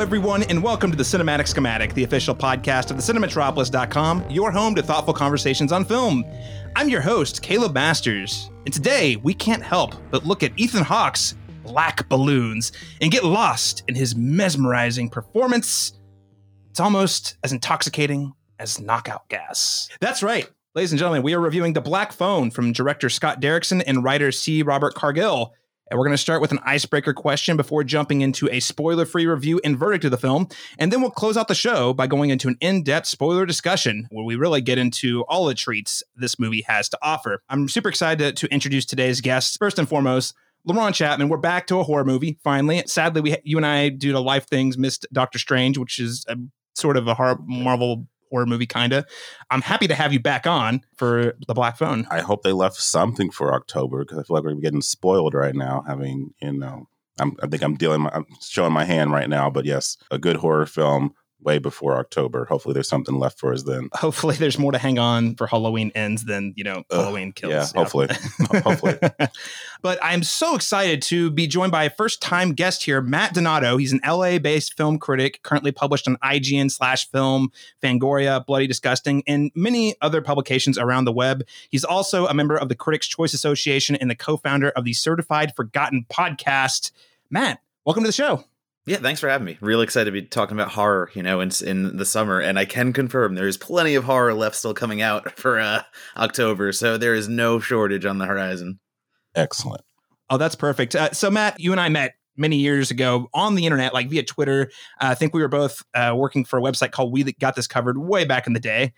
Everyone, and welcome to the Cinematic Schematic, the official podcast of the Cinematropolis.com, your home to thoughtful conversations on film. I'm your host, Caleb Masters, and today we can't help but look at Ethan Hawke's Black Balloons and get lost in his mesmerizing performance. It's almost as intoxicating as knockout gas. That's right. Ladies and gentlemen, we are reviewing The Black Phone from director Scott Derrickson and writer C. Robert Cargill. And we're going to start with an icebreaker question before jumping into a spoiler free review and verdict of the film. And then we'll close out the show by going into an in depth spoiler discussion where we really get into all the treats this movie has to offer. I'm super excited to, to introduce today's guests. First and foremost, LaRon Chapman, we're back to a horror movie finally. Sadly, we you and I, due to life things, missed Doctor Strange, which is a sort of a horror, Marvel horror movie, kind of. I'm happy to have you back on for the Black Phone. I hope they left something for October because I feel like we're getting spoiled right now. Having you know, I'm, I think I'm dealing, my, I'm showing my hand right now. But yes, a good horror film way before October. Hopefully, there's something left for us then. Hopefully, there's more to hang on for Halloween ends than you know Halloween kills. Yeah, hopefully, hopefully. But I'm so excited to be joined by a first time guest here, Matt Donato. He's an LA based film critic, currently published on IGN slash film, Fangoria, Bloody Disgusting, and many other publications around the web. He's also a member of the Critics' Choice Association and the co founder of the Certified Forgotten podcast. Matt, welcome to the show. Yeah, thanks for having me. Really excited to be talking about horror, you know, in, in the summer. And I can confirm there's plenty of horror left still coming out for uh, October. So there is no shortage on the horizon. Excellent. Oh, that's perfect. Uh, so, Matt, you and I met many years ago on the internet, like via Twitter. Uh, I think we were both uh, working for a website called We That Got This Covered way back in the day.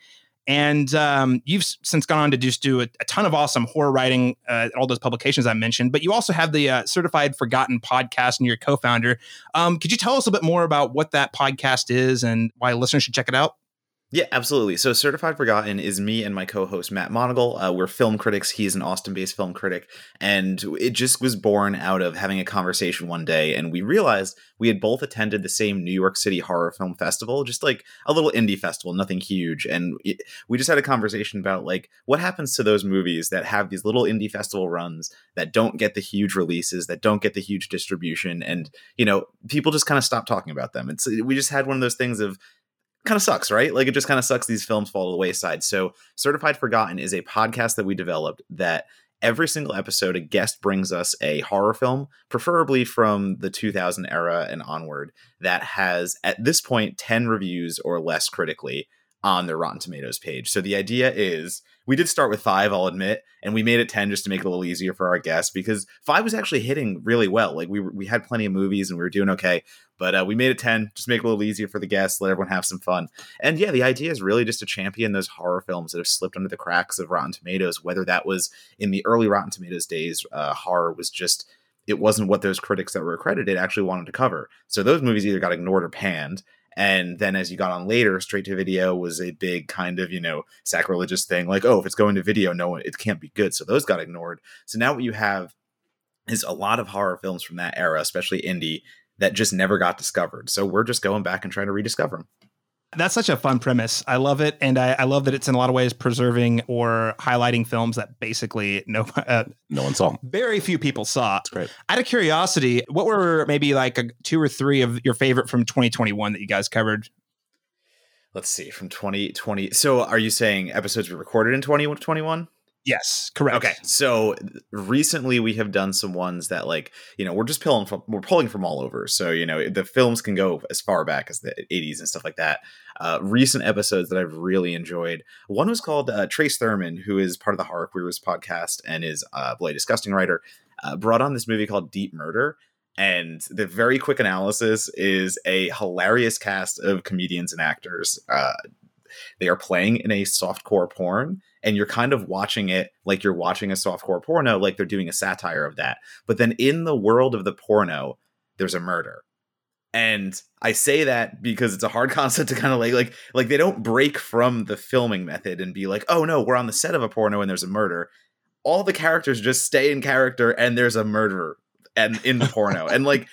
And um, you've since gone on to just do a, a ton of awesome horror writing, uh, all those publications I mentioned. But you also have the uh, Certified Forgotten podcast, and you're co-founder. Um, could you tell us a bit more about what that podcast is and why listeners should check it out? Yeah, absolutely. So, Certified Forgotten is me and my co-host Matt Monagle. Uh, we're film critics. He's an Austin-based film critic, and it just was born out of having a conversation one day, and we realized we had both attended the same New York City Horror Film Festival, just like a little indie festival, nothing huge, and it, we just had a conversation about like what happens to those movies that have these little indie festival runs that don't get the huge releases, that don't get the huge distribution, and you know people just kind of stop talking about them. It's we just had one of those things of kind of sucks, right? Like it just kind of sucks these films fall to the wayside. So, Certified Forgotten is a podcast that we developed that every single episode a guest brings us a horror film, preferably from the 2000 era and onward, that has at this point 10 reviews or less critically on their Rotten Tomatoes page. So the idea is we did start with five, I'll admit, and we made it 10 just to make it a little easier for our guests because five was actually hitting really well. Like we, we had plenty of movies and we were doing okay, but uh, we made it 10, just make it a little easier for the guests, let everyone have some fun. And yeah, the idea is really just to champion those horror films that have slipped under the cracks of Rotten Tomatoes, whether that was in the early Rotten Tomatoes days, uh, horror was just it wasn't what those critics that were accredited actually wanted to cover. So those movies either got ignored or panned. And then as you got on later, straight to video was a big kind of, you know, sacrilegious thing. Like, oh, if it's going to video, no one, it can't be good. So those got ignored. So now what you have is a lot of horror films from that era, especially indie, that just never got discovered. So we're just going back and trying to rediscover them. That's such a fun premise. I love it, and I, I, love that it's in a lot of ways preserving or highlighting films that basically no uh, no one saw. Very few people saw. That's great. Out of curiosity, what were maybe like a, two or three of your favorite from 2021 that you guys covered? Let's see, from 2020. So, are you saying episodes were recorded in 2021? Yes, correct. Okay, so recently we have done some ones that like you know we're just pulling from we're pulling from all over. So you know the films can go as far back as the 80s and stuff like that. Uh, recent episodes that I've really enjoyed. One was called uh, Trace Thurman, who is part of the Horror Queers podcast and is a Bloody Disgusting writer. Uh, brought on this movie called Deep Murder, and the very quick analysis is a hilarious cast of comedians and actors. Uh, they are playing in a softcore porn and you're kind of watching it like you're watching a softcore porno, like they're doing a satire of that. But then in the world of the porno, there's a murder. And I say that because it's a hard concept to kind of like like like they don't break from the filming method and be like, "Oh no, we're on the set of a porno and there's a murder." All the characters just stay in character and there's a murderer and in the porno. and like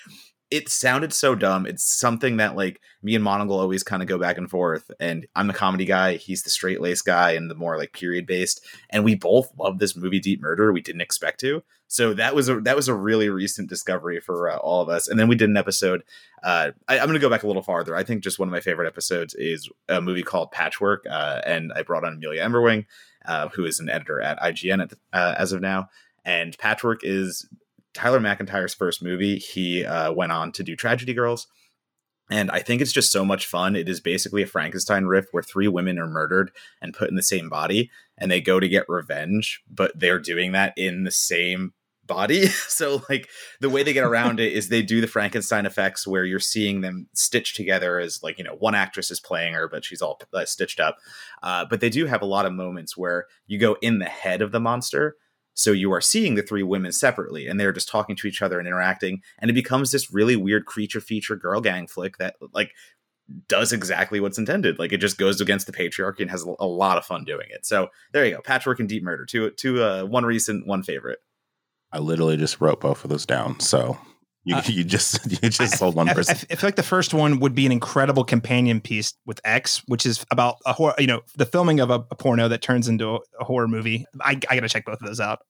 it sounded so dumb. It's something that like me and Monagle always kind of go back and forth. And I'm the comedy guy, he's the straight lace guy, and the more like period based. And we both love this movie, Deep Murder. We didn't expect to. So that was a that was a really recent discovery for uh, all of us. And then we did an episode. Uh, I, am going to go back a little farther. I think just one of my favorite episodes is a movie called Patchwork, uh, and I brought on Amelia Emberwing, uh, who is an editor at IGN at, uh, as of now. And Patchwork is Tyler McIntyre's first movie. He uh, went on to do Tragedy Girls. And I think it's just so much fun. It is basically a Frankenstein riff where three women are murdered and put in the same body, and they go to get revenge, but they're doing that in the same body. so like the way they get around it is they do the Frankenstein effects where you're seeing them stitched together as like you know one actress is playing her, but she's all uh, stitched up. Uh, but they do have a lot of moments where you go in the head of the monster. So you are seeing the three women separately, and they're just talking to each other and interacting, and it becomes this really weird creature feature girl gang flick that like does exactly what's intended. Like it just goes against the patriarchy and has a lot of fun doing it. So there you go, Patchwork and Deep Murder, two two uh, one recent, one favorite. I literally just wrote both of those down. So you, uh, you just you just sold one person. I, I, I, feel like the first one would be an incredible companion piece with X, which is about a horror, you know, the filming of a, a porno that turns into a, a horror movie. I, I got to check both of those out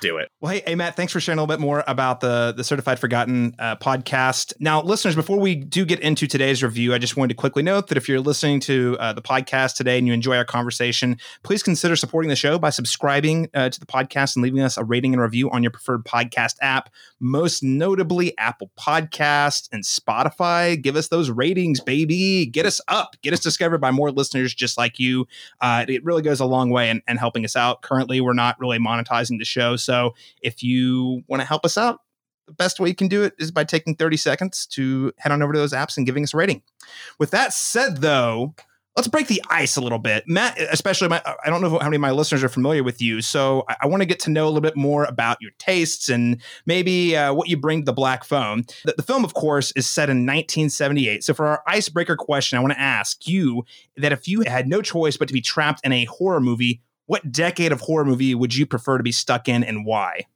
do it. Well, hey, hey, Matt, thanks for sharing a little bit more about the the Certified Forgotten uh, podcast. Now, listeners, before we do get into today's review, I just wanted to quickly note that if you're listening to uh, the podcast today and you enjoy our conversation, please consider supporting the show by subscribing uh, to the podcast and leaving us a rating and review on your preferred podcast app, most notably Apple Podcast and Spotify. Give us those ratings, baby. Get us up. Get us discovered by more listeners just like you. Uh, it really goes a long way in, in helping us out. Currently, we're not really monetizing the show show. So if you want to help us out, the best way you can do it is by taking 30 seconds to head on over to those apps and giving us a rating. With that said, though, let's break the ice a little bit. Matt, especially, my, I don't know how many of my listeners are familiar with you. So I, I want to get to know a little bit more about your tastes and maybe uh, what you bring to the Black Phone. The, the, film, of course, is set in 1978. So for our icebreaker question, I want to ask you that if you had no choice but to be trapped in a horror movie, what decade of horror movie would you prefer to be stuck in and why?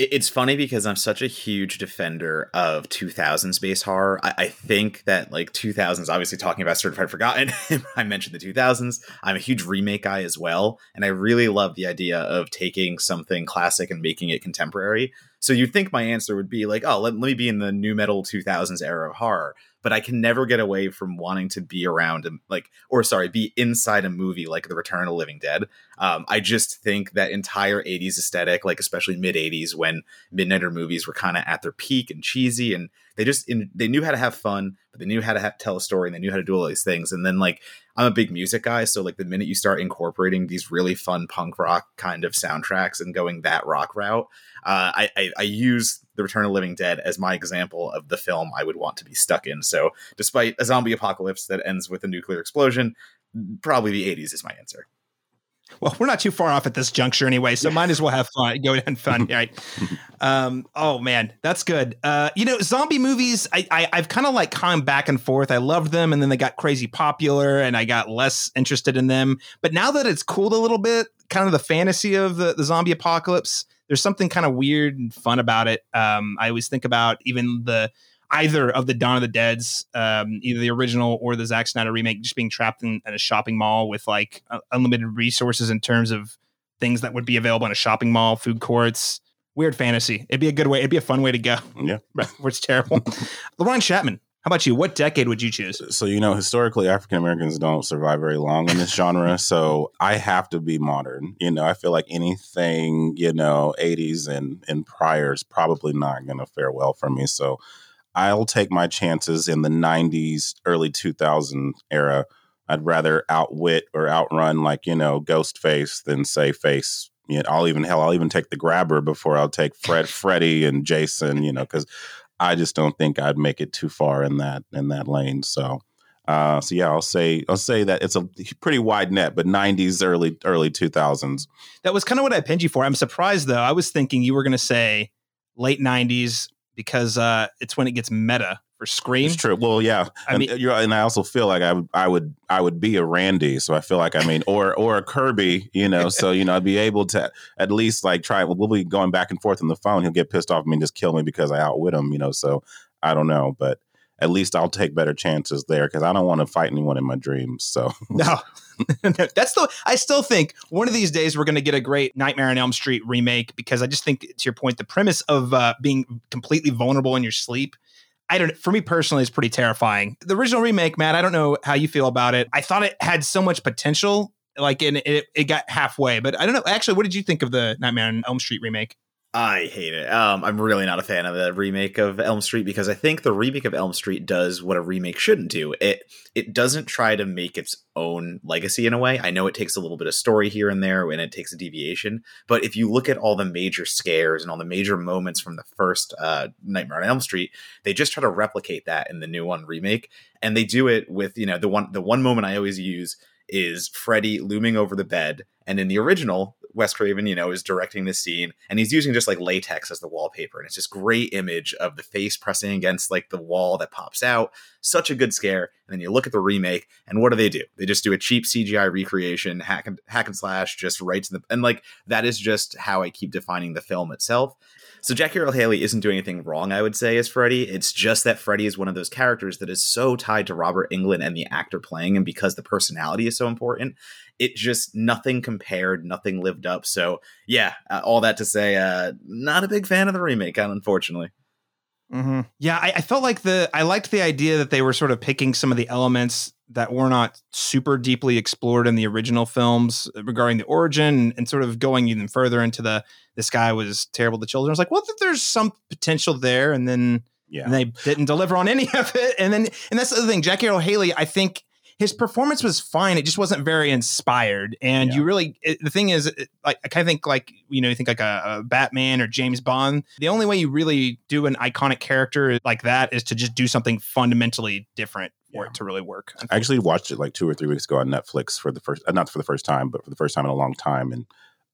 It's funny because I'm such a huge defender of 2000s space horror. I, I, think that like 2000s, obviously talking about Certified Forgotten, I mentioned the 2000s. I'm a huge remake guy as well, and I really love the idea of taking something classic and making it contemporary. So you'd think my answer would be like, oh, let, let me be in the new metal 2000s era of horror but I can never get away from wanting to be around and like, or sorry, be inside a movie like The Return of Living Dead. Um, I just think that entire 80s aesthetic, like especially mid 80s when Midnighter movies were kind of at their peak and cheesy and they just in, they knew how to have fun, but they knew how to tell a story and they knew how to do all these things. And then like I'm a big music guy, so like the minute you start incorporating these really fun punk rock kind of soundtracks and going that rock route, uh, I, I, I use the Return of Living Dead as my example of the film I would want to be stuck in. So despite a zombie apocalypse that ends with a nuclear explosion, probably the 80s is my answer. Well, we're not too far off at this juncture anyway, so might as well have fun. Go and fun, right? um, oh man, that's good. Uh, you know, zombie movies. I, I have kind of like come back and forth. I loved them, and then they got crazy popular, and I got less interested in them. But now that it's cooled a little bit, kind of the fantasy of the, the zombie apocalypse, there's something kind of weird and fun about it. Um, I always think about even the either of the Dawn of the Dead's, um, either the original or the Zack Snyder remake, just being trapped in, in a shopping mall with like uh, unlimited resources in terms of things that would be available in a shopping mall, food courts. Weird fantasy. It'd be a good way. It'd be a fun way to go. Yeah, where it's terrible. LaRon Chapman, how about you? What decade would you choose? So, you know, historically, African Americans don't survive very long in this genre. so I have to be modern. You know, I feel like anything, you know, 80s and, and prior is probably not going to fare well for me. So I'll take my chances in the 90s, early 2000 era. I'd rather outwit or outrun, like, you know, Ghostface than say face. You know, I'll even, hell, I'll even take the grabber before I'll take Fred, Freddy and Jason, you know, because I just don't think I'd make it too far in that, in that lane. So, uh, so yeah, I'll say I'll say that it's a pretty wide net, but '90s, early early 2000s. That was kind of what I pinned you for. I'm surprised though. I was thinking you were going to say late '90s, because uh, it's when it gets meta for Scream. It's true. Well, yeah. I and, mean, and I also feel like I would, I would, I would be a Randy. So I feel like, I mean, or or a Kirby, you know. so you know, I'd be able to at least like try. We'll be going back and forth on the phone. He'll get pissed off at me and just kill me because I outwit him, you know. So I don't know, but at least I'll take better chances there because I don't want to fight anyone in my dreams. So no. That's the I still think one of these days we're going to get a great Nightmare on Elm Street remake because I just think to your point the premise of uh, being completely vulnerable in your sleep I don't for me personally is pretty terrifying. The original remake, Matt, I don't know how you feel about it. I thought it had so much potential like and it, it got halfway, but I don't know actually what did you think of the Nightmare on Elm Street remake? I hate it. Um, I'm really not a fan of the remake of Elm Street because I think the remake of Elm Street does what a remake shouldn't do. It it doesn't try to make its own legacy in a way. I know it takes a little bit of story here and there and it takes a deviation, but if you look at all the major scares and all the major moments from the first uh, Nightmare on Elm Street, they just try to replicate that in the new one remake, and they do it with you know the one the one moment I always use is Freddy looming over the bed. And in the original, Wes Craven, you know, is directing the scene and he's using just like latex as the wallpaper. And it's this great image of the face pressing against like the wall that pops out. Such a good scare. And then you look at the remake and what do they do? They just do a cheap CGI recreation, hack and, hack and slash, just right to the, and like that is just how I keep defining the film itself. So Jackie Earle Haley isn't doing anything wrong, I would say, as Freddy. It's just that Freddy is one of those characters that is so tied to Robert Englund and the actor playing him because the personality is so important. It just nothing compared, nothing lived up. So yeah, uh, all that to say, uh, not a big fan of the remake, unfortunately. Mm-hmm. Yeah, I, I, felt like the I liked the idea that they were sort of picking some of the elements that were not super deeply explored in the original films regarding the origin and, and sort of going even further into the this guy was terrible to children. I was like, well, there's some potential there, and then yeah. and they didn't deliver on any of it. And then and that's the other thing, Jackie Earle Haley, I think his performance was fine. It just wasn't very inspired. And yeah. you really, it, the thing is, it, like, I kind of think like, you know, you think like a, a, Batman or James Bond. The only way you really do an iconic character like that is to just do something fundamentally different for yeah. it to really work. I actually watched it like two or three weeks ago on Netflix for the first, uh, not for the first time, but for the first time in a long time. And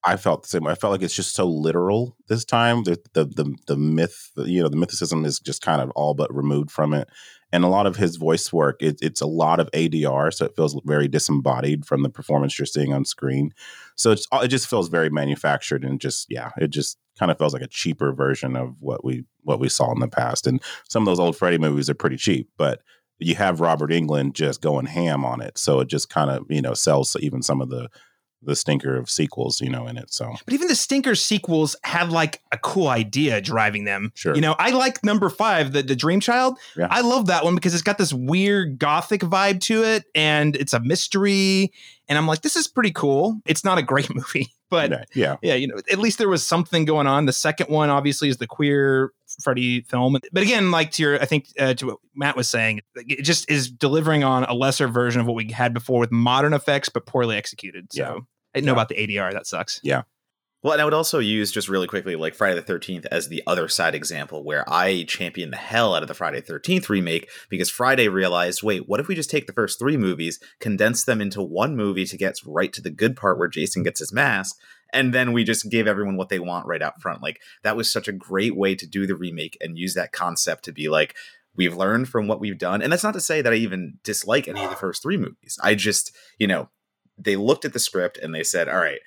I felt the same. I felt like it's just so literal this time. The, the the the myth, you know, the mythicism is just kind of all but removed from it, and a lot of his voice work it, it's a lot of adr so it feels very disembodied from the performance you're seeing on screen. So it just feels very manufactured and just yeah it just kind of feels like a cheaper version of what we what we saw in the past. And some of those old freddy movies are pretty cheap but you have robert englund just going ham on it. So it just kind of you know sells even some of the the stinker of sequels, you know, in it. So, but even the stinker sequels have like a cool idea driving them. Sure. You know, I like number five, the, the Dream Child. Yeah. I love that one because it's got this weird gothic vibe to it and it's a mystery. And I'm like, this is pretty cool. It's not a great movie, but yeah, yeah, you know, at least there was something going on. The second one, obviously, is the queer Freddy film. But again, like to your, I think uh, to what Matt was saying, it just is delivering on a lesser version of what we had before with modern effects, but poorly executed. So yeah. I know yeah. about the ADR. That sucks. Yeah. Well, and I would also use just really quickly like Friday the 13th as the other side example where I champion the hell out of the Friday 13th remake because Friday realized, wait, what if we just take the first three movies, condense them into one movie to get right to the good part where Jason gets his mask, and then we just give everyone what they want right out front. Like that was such a great way to do the remake and use that concept to be like, we've learned from what we've done. And that's not to say that I even dislike any of the first three movies. I just, you know, they looked at the script and they said, all right,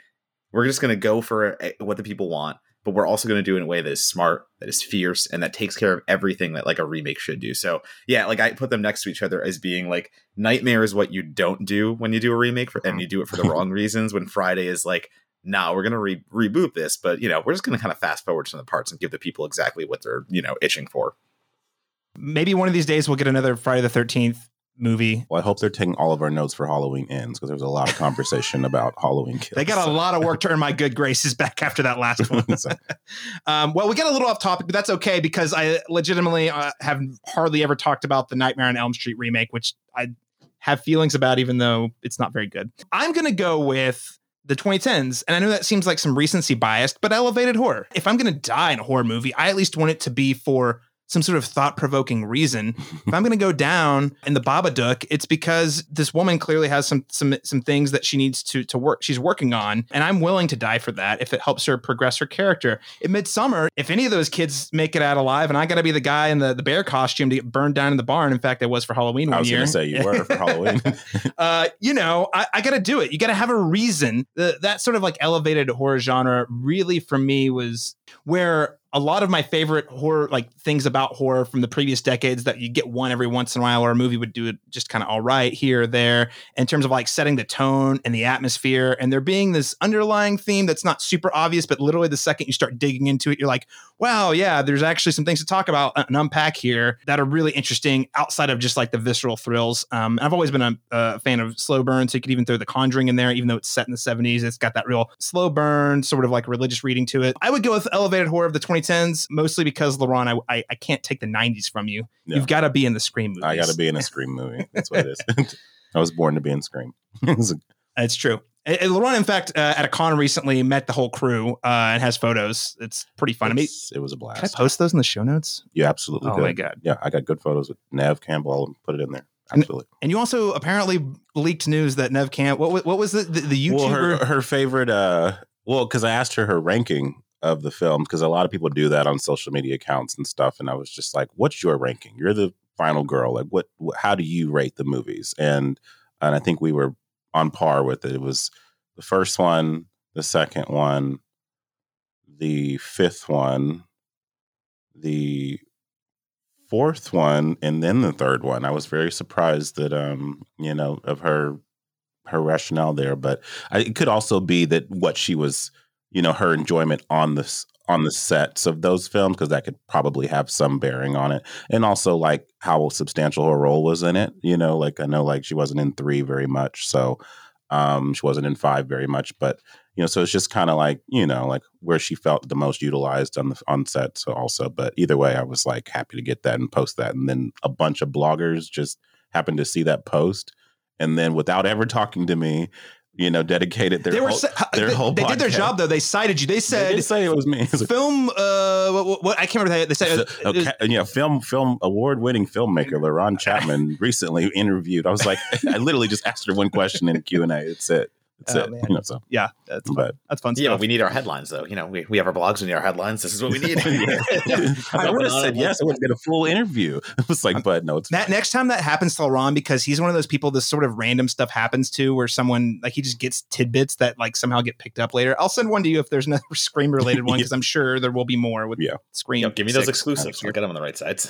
we're just going to go for eh, what the people want, but we're also going to do it in a way that is smart, that is fierce, and that takes care of everything that like a remake should do. So yeah, like I put them next to each other as being like Nightmare is what you don't do when you do a remake, for, and uh-huh. you do it for the wrong reasons. When Friday is like, nah, we're going to re- reboot this, but you know, we're just going to kind of fast forward some of the parts and give the people exactly what they're you know itching for. Maybe one of these days we'll get another Friday the Thirteenth movie. Well, I hope they're taking all of our notes for Halloween ends because there was a lot of conversation about Halloween kills. They got a lot of work to earn my good graces back after that last one. um, well, we get a little off topic, but that's okay because I legitimately uh, have hardly ever talked about the Nightmare on Elm Street remake, which I have feelings about, even though it's not very good. I'm going to go with the 2010s. And I know that seems like some recency biased, but elevated horror. If I'm going to die in a horror movie, I at least want it to be for some sort of thought provoking reason. if I'm going to go down in the Babadook, it's because this woman clearly has some some some things that she needs to to work. She's working on, and I'm willing to die for that if it helps her progress her character. In Midsommar, if any of those kids make it out alive, and I got to be the guy in the, the bear costume to get burned down in the barn. In fact, I was for Halloween one I was going to Say you were for Halloween. uh, you know, I, I got to do it. You got to have a reason. The, that sort of like elevated horror genre really for me was where a lot of my favorite horror, like things about horror from the previous decades that you get one every once in a while, or a movie would do it just kind of all right here or there in terms of like setting the tone and the atmosphere. And there being this underlying theme that's not super obvious, but literally the second you start digging into it, you're like, wow, yeah, there's actually some things to talk about and unpack here that are really interesting outside of just like the visceral thrills. Um, I've always been a, a fan of slow burn, so you could even throw The Conjuring in there, even though it's set in the 70s. It's got that real slow burn, sort of like religious reading to it. I would go with elevated horror of the 2010s, mostly because LaRon, I, I, I can't take the 90s from you. No. You've got to be in the Scream movies. I got to be in a Scream movie. That's what it is. I was born to be in Scream. It's true. And- and LaRon, in fact, uh, at a con recently met the whole crew uh, and has photos. It's pretty fun. I mean, it was a can I blast. post those in the show notes? You absolutely Oh could. my god! Yeah, I got good photos with Nev Campbell. I'll put it in there. And- Absolutely. And you also apparently leaked news that Nev Camp. What, what was the the, the YouTuber? Well, her her favorite. uh Well, because I asked her her ranking of the film because a lot of people do that on social media accounts and stuff, and I was just like, "What's your ranking? You're the final girl. Like, what? how do you rate the movies?" And and I think we were on par with it. It was the first one, the second one, the fifth one, the fourth one and then the third one. I was very surprised that um, you know, of her her rationale there, but I, it could also be that what she was, you know, her enjoyment on this on the sets of those films because that could probably have some bearing on it, and also like how substantial her role was in it. You know, like I know like she wasn't in three very much, so um, she wasn't in five very much, but you know, so it's just kind of like you know, like where she felt the most utilized on the on set. So also, but either way, I was like happy to get that and post that, and then a bunch of bloggers just happened to see that post, and then without ever talking to me, you know, dedicated their they were whole, their they, whole they did their job though. They cited you. They They said did say it was me. It was a- film. Uh, what, what- what I can't remember. They said was- Okay, yeah, film film award winning filmmaker LaRon Chapman recently interviewed. I was like, I literally just asked her one question in a Q and A. It's it. It's Oh, uh, it. man. You know, so yeah, that's fun. but That's fun Yeah, but we need our headlines though. You know, we, we have our blogs, we need our headlines. This is what we need. I would have said yes. I would have get a full interview. It was like, uh, but no, it's That next time that happens to LaRon, because he's one of those people, this sort of random stuff happens to, where someone like he just gets tidbits that like somehow get picked up later. I'll send one to you if there's another Scream related one, Yeah. because I'm sure there will be more with Yeah. Scream. Yo, give me those 6. exclusives. We'll get them on the right sites.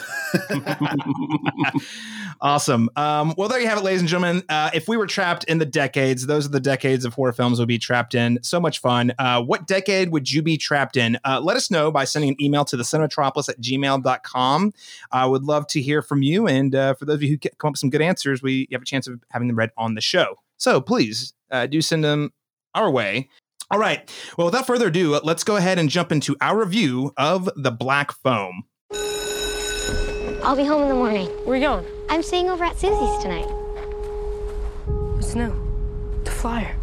Awesome. Um, well, there you have it, ladies and gentlemen. Uh, if we were trapped in the decades, those are the decades of horror films we'll be trapped in. So much fun. Uh, what decade would you be trapped in? Uh, let us know by sending an email to the cinematropolis at gmail.com. I would love to hear from you. And uh, for those of you who come up with some good answers, we have a chance of having them read on the show. So please uh, do send them our way. All right. Well, without further ado, let's go ahead and jump into our review of The Black Phone. I'll be home in the morning. Where are you going? I'm staying over at Susie's tonight. What's new? The flyer.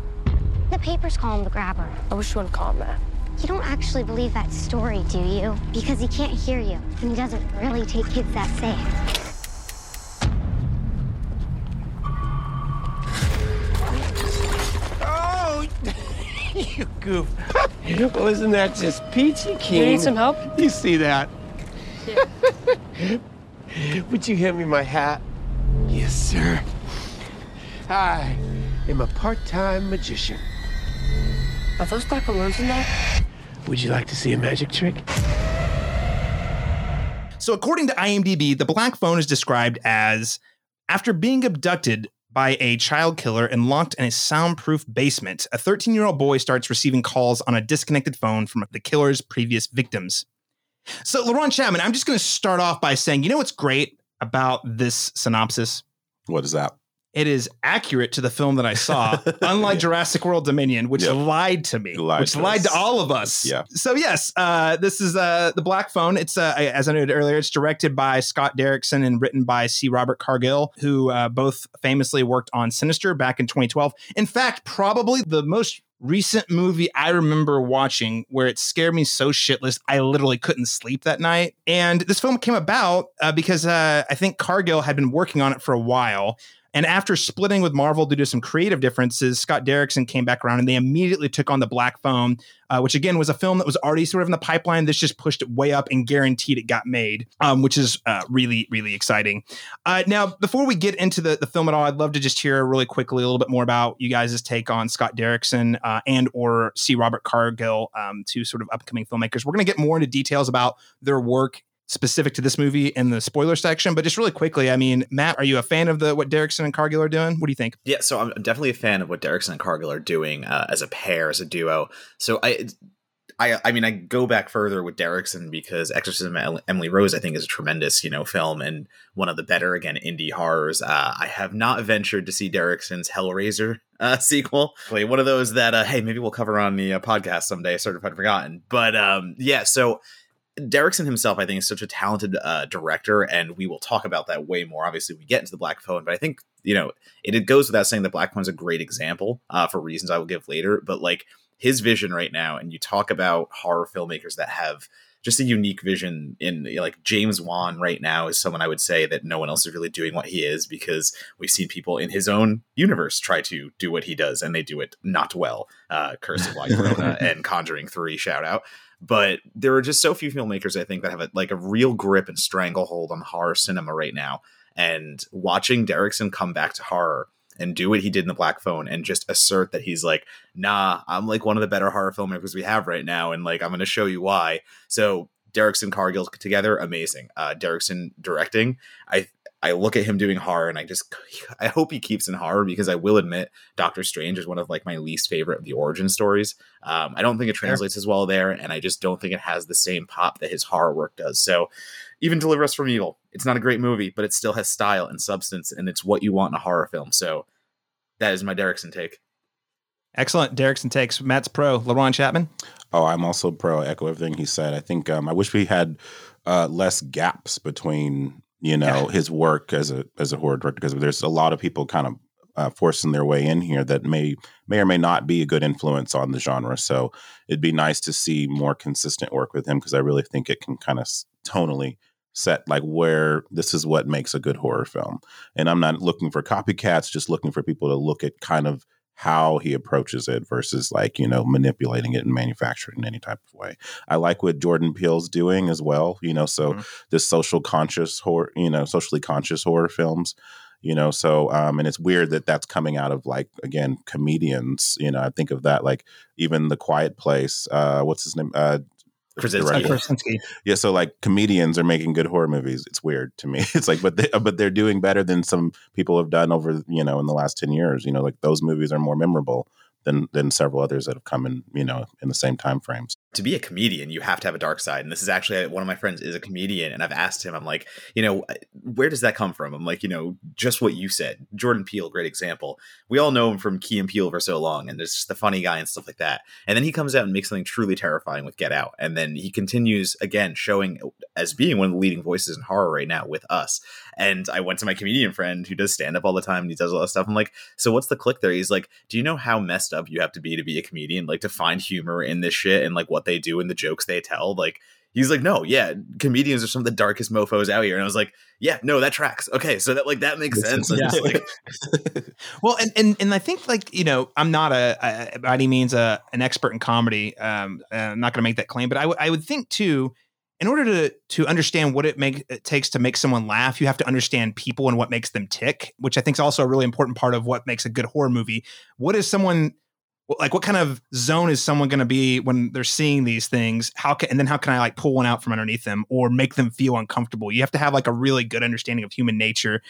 The papers call him the grabber. I wish you wouldn't call him that. You don't actually believe that story, do you? Because he can't hear you, and he doesn't really take kids that safe. Oh, you goof. Well, isn't that just peachy keen? You need some help? You see that? Would you hand me my hat? Yes, sir. I am a part-time magician. Are those black balloons in there? Would you like to see a magic trick? So, according to IMDb, the black phone is described as after being abducted by a child killer and locked in a soundproof basement, a 13 year old boy starts receiving calls on a disconnected phone from the killer's previous victims. So, LaRon Chapman, I'm just going to start off by saying, you know what's great about this synopsis? what is that? It is accurate to the film that I saw, unlike Yeah. Jurassic World Dominion, which Yep. lied to me, Lied which to lied to all of us. Yeah. So yes, uh, this is uh, the Black Phone. It's uh, as I noted earlier, it's directed by Scott Derrickson and written by C. Robert Cargill, who uh, both famously worked on Sinister back in 2012. In fact, probably the most recent movie I remember watching where it scared me so shitless I literally couldn't sleep that night. And this film came about uh, because uh, I think Cargill had been working on it for a while And after splitting with Marvel due to some creative differences, Scott Derrickson came back around and they immediately took on The Black Phone, uh, which again was a film that was already sort of in the pipeline. This just pushed it way up and guaranteed it got made, um, which is uh, really, really exciting. Uh, now, before we get into the, the film at all, I'd love to just hear really quickly a little bit more about you guys' take on Scott Derrickson uh, and or C. Robert Cargill, um, two sort of upcoming filmmakers. We're going to get more into details about their work specific to this movie in the spoiler section. But just really quickly, I mean, Matt, are you a fan of the what Derrickson and Cargill are doing? What do you think? Yeah, so I'm definitely a fan of what Derrickson and Cargill are doing uh, as a pair, as a duo. So I. I, I mean, I go back further with Derrickson because Exorcism Emily Rose, I think, is a tremendous, you know, film and one of the better, again, indie horrors. Uh, I have not ventured to see Derrickson's Hellraiser uh, sequel. One of those that, uh, hey, maybe we'll cover on the uh, podcast someday, Certified Forgotten. But um, yeah, so Derrickson himself, I think, is such a talented uh, director, and we will talk about that way more. Obviously, we get into the Black Phone, but I think you know it, it goes without saying that Black Phone is a great example uh, for reasons I will give later. But like his vision right now, and you talk about horror filmmakers that have just a unique vision in like James Wan right now is someone I would say that no one else is really doing what he is because we've seen people in his own universe try to do what he does and they do it not well. Uh, Curse of La Llorona and Conjuring Three shout out but there are just so few filmmakers I think that have a, like a real grip and stranglehold on horror cinema right now. And watching Derrickson come back to horror and do what he did in the Black Phone and just assert that he's like, nah, I'm like one of the better horror filmmakers we have right now, and like I'm going to show you why. So Derrickson Cargill together, amazing. Uh, Derrickson directing, I I look at him doing horror and I just I hope he keeps in horror because I will admit Doctor Strange is one of like my least favorite of the origin stories. Um, I don't think it translates as well there, and I just don't think it has the same pop that his horror work does. So even Deliver Us from Evil, it's not a great movie, but it still has style and substance, and it's what you want in a horror film. So that is my Derrickson take. Excellent. Derrickson takes. Matt's pro. LaRon Chapman. Oh, I'm also pro. echo everything he said. I think um, I wish we had uh, less gaps between you know yeah. his work as a as a horror director because there's a lot of people kind of uh, forcing their way in here that may may or may not be a good influence on the genre. So it'd be nice to see more consistent work with him because I really think it can kind of tonally set like where this is what makes a good horror film. And I'm not looking for copycats, just looking for people to look at kind of how he approaches it versus like you know manipulating it and manufacturing in any type of way. I like what Jordan Peele's doing as well. You know, so mm-hmm. this social conscious horror, you know, socially conscious horror films. You know, so um, and it's weird that that's coming out of like again comedians. You know, I think of that like even the Quiet Place. Uh, what's his name? Uh, Krasinski. Krasinski. Yeah, so like comedians are making good horror movies. It's weird to me. It's like, but they, but they're doing better than some people have done over you know in the last ten years. You know, like those movies are more memorable than than several others that have come in you know in the same time frames to be a comedian, you have to have a dark side. And this is actually one of my friends is a comedian, and I've asked him, I'm like, you know, uh, where does that come from? I'm like, you know, just what you said. Jordan Peele, great example. We all know him from Key and Peele for so long, and there's just the funny guy and stuff like that. And then he comes out and makes something truly terrifying with Get Out, and then he continues again showing uh, as being one of the leading voices in horror right now with us. And I went to my comedian friend who does stand up all the time, and he does all that stuff. I'm like, so what's the click there? He's like, do you know how messed up you have to be to be a comedian, like to find humor in this shit and like what they do and the jokes they tell. Like he's like, no, yeah, comedians are some of the darkest mofo's out here. And I was like, yeah, no, that tracks. Okay, so that like that makes sense. Yeah. Like... well, and, and and I think like you know, I'm not a, a by any means a an expert in comedy. Um, I'm not going to make that claim, but I, w- I would think too. In order to to understand what it make it takes to make someone laugh, you have to understand people and what makes them tick, which I think is also a really important part of what makes a good horror movie. What is someone like what kind of zone is someone going to be when they're seeing these things how can and then how can i like pull one out from underneath them or make them feel uncomfortable you have to have like a really good understanding of human nature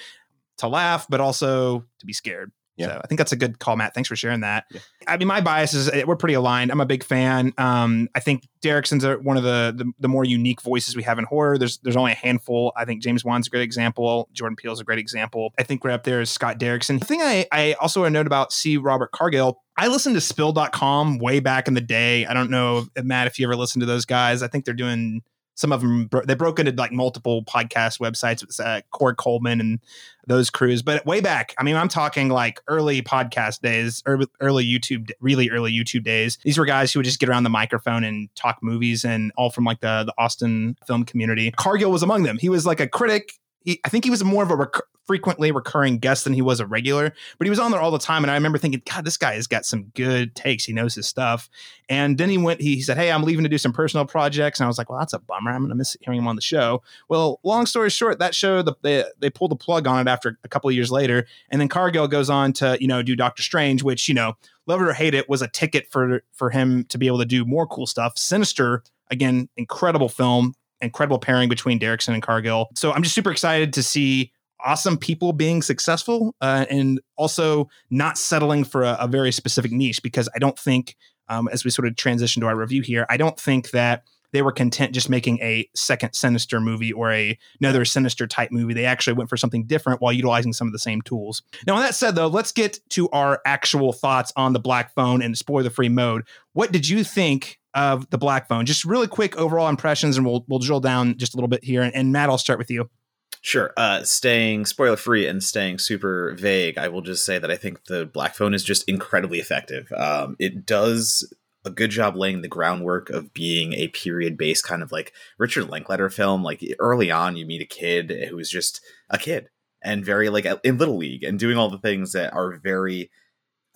to laugh but also to be scared yeah. So I think that's a good call, Matt. Thanks for sharing that. Yeah. I mean, my bias is eh, we're pretty aligned. I'm a big fan. Um, I think Derrickson's one of the, the, the more unique voices we have in horror. There's there's only a handful. I think James Wan's a great example. Jordan Peele's a great example. I think right up there is Scott Derrickson. The thing I, I also want to note about C. Robert Cargill, I listened to spill.com way back in the day. I don't know, Matt, if you ever listened to those guys. I think they're doing some of them they broke into like multiple podcast websites with uh, Korey Coleman and those crews. But way back, I mean, I'm talking like early podcast days, early, early YouTube, really early YouTube days. These were guys who would just get around the microphone and talk movies, and all from like the the Austin film community. Cargill was among them. He was like a critic. He, I think he was more of a rec- frequently recurring guest than he was a regular, but he was on there all the time. And I remember thinking, God, this guy has got some good takes. He knows his stuff. And then he went, he, said, Hey, I'm leaving to do some personal projects. And I was like, Well, that's a bummer. I'm going to miss hearing him on the show. Well, long story short, that show, the, they, they pulled the plug on it after a couple of years later. And then Cargill goes on to, you know, do Doctor Strange, which, you know, love it or hate it, was a ticket for for him to be able to do more cool stuff. Sinister, again, incredible film, incredible pairing between Derrickson and Cargill. So I'm just super excited to see awesome people being successful uh, and also not settling for a, a, very specific niche because I don't think, um, as we sort of transition to our review here, I don't think that they were content just making a second Sinister movie or a, another Sinister type movie. They actually went for something different while utilizing some of the same tools. Now, with that said, though, let's get to our actual thoughts on the Black Phone and spoiler free mode. What did you think of the Black Phone? Just really quick overall impressions, and we'll we'll drill down just a little bit here. And, and Matt, I'll start with you. Sure. Uh, staying spoiler free and staying super vague, I will just say that I think the Black Phone is just incredibly effective. Um, it does a good job laying the groundwork of being a period based kind of like Richard Linklater film. Like early on, you meet a kid who is just a kid and very like in Little League and doing all the things that are very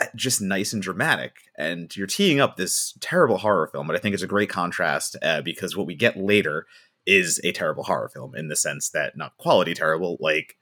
uh, just nice and dramatic. And you're teeing up this terrible horror film, but I think it's a great contrast uh, because what we get later is a terrible horror film in the sense that not quality terrible, like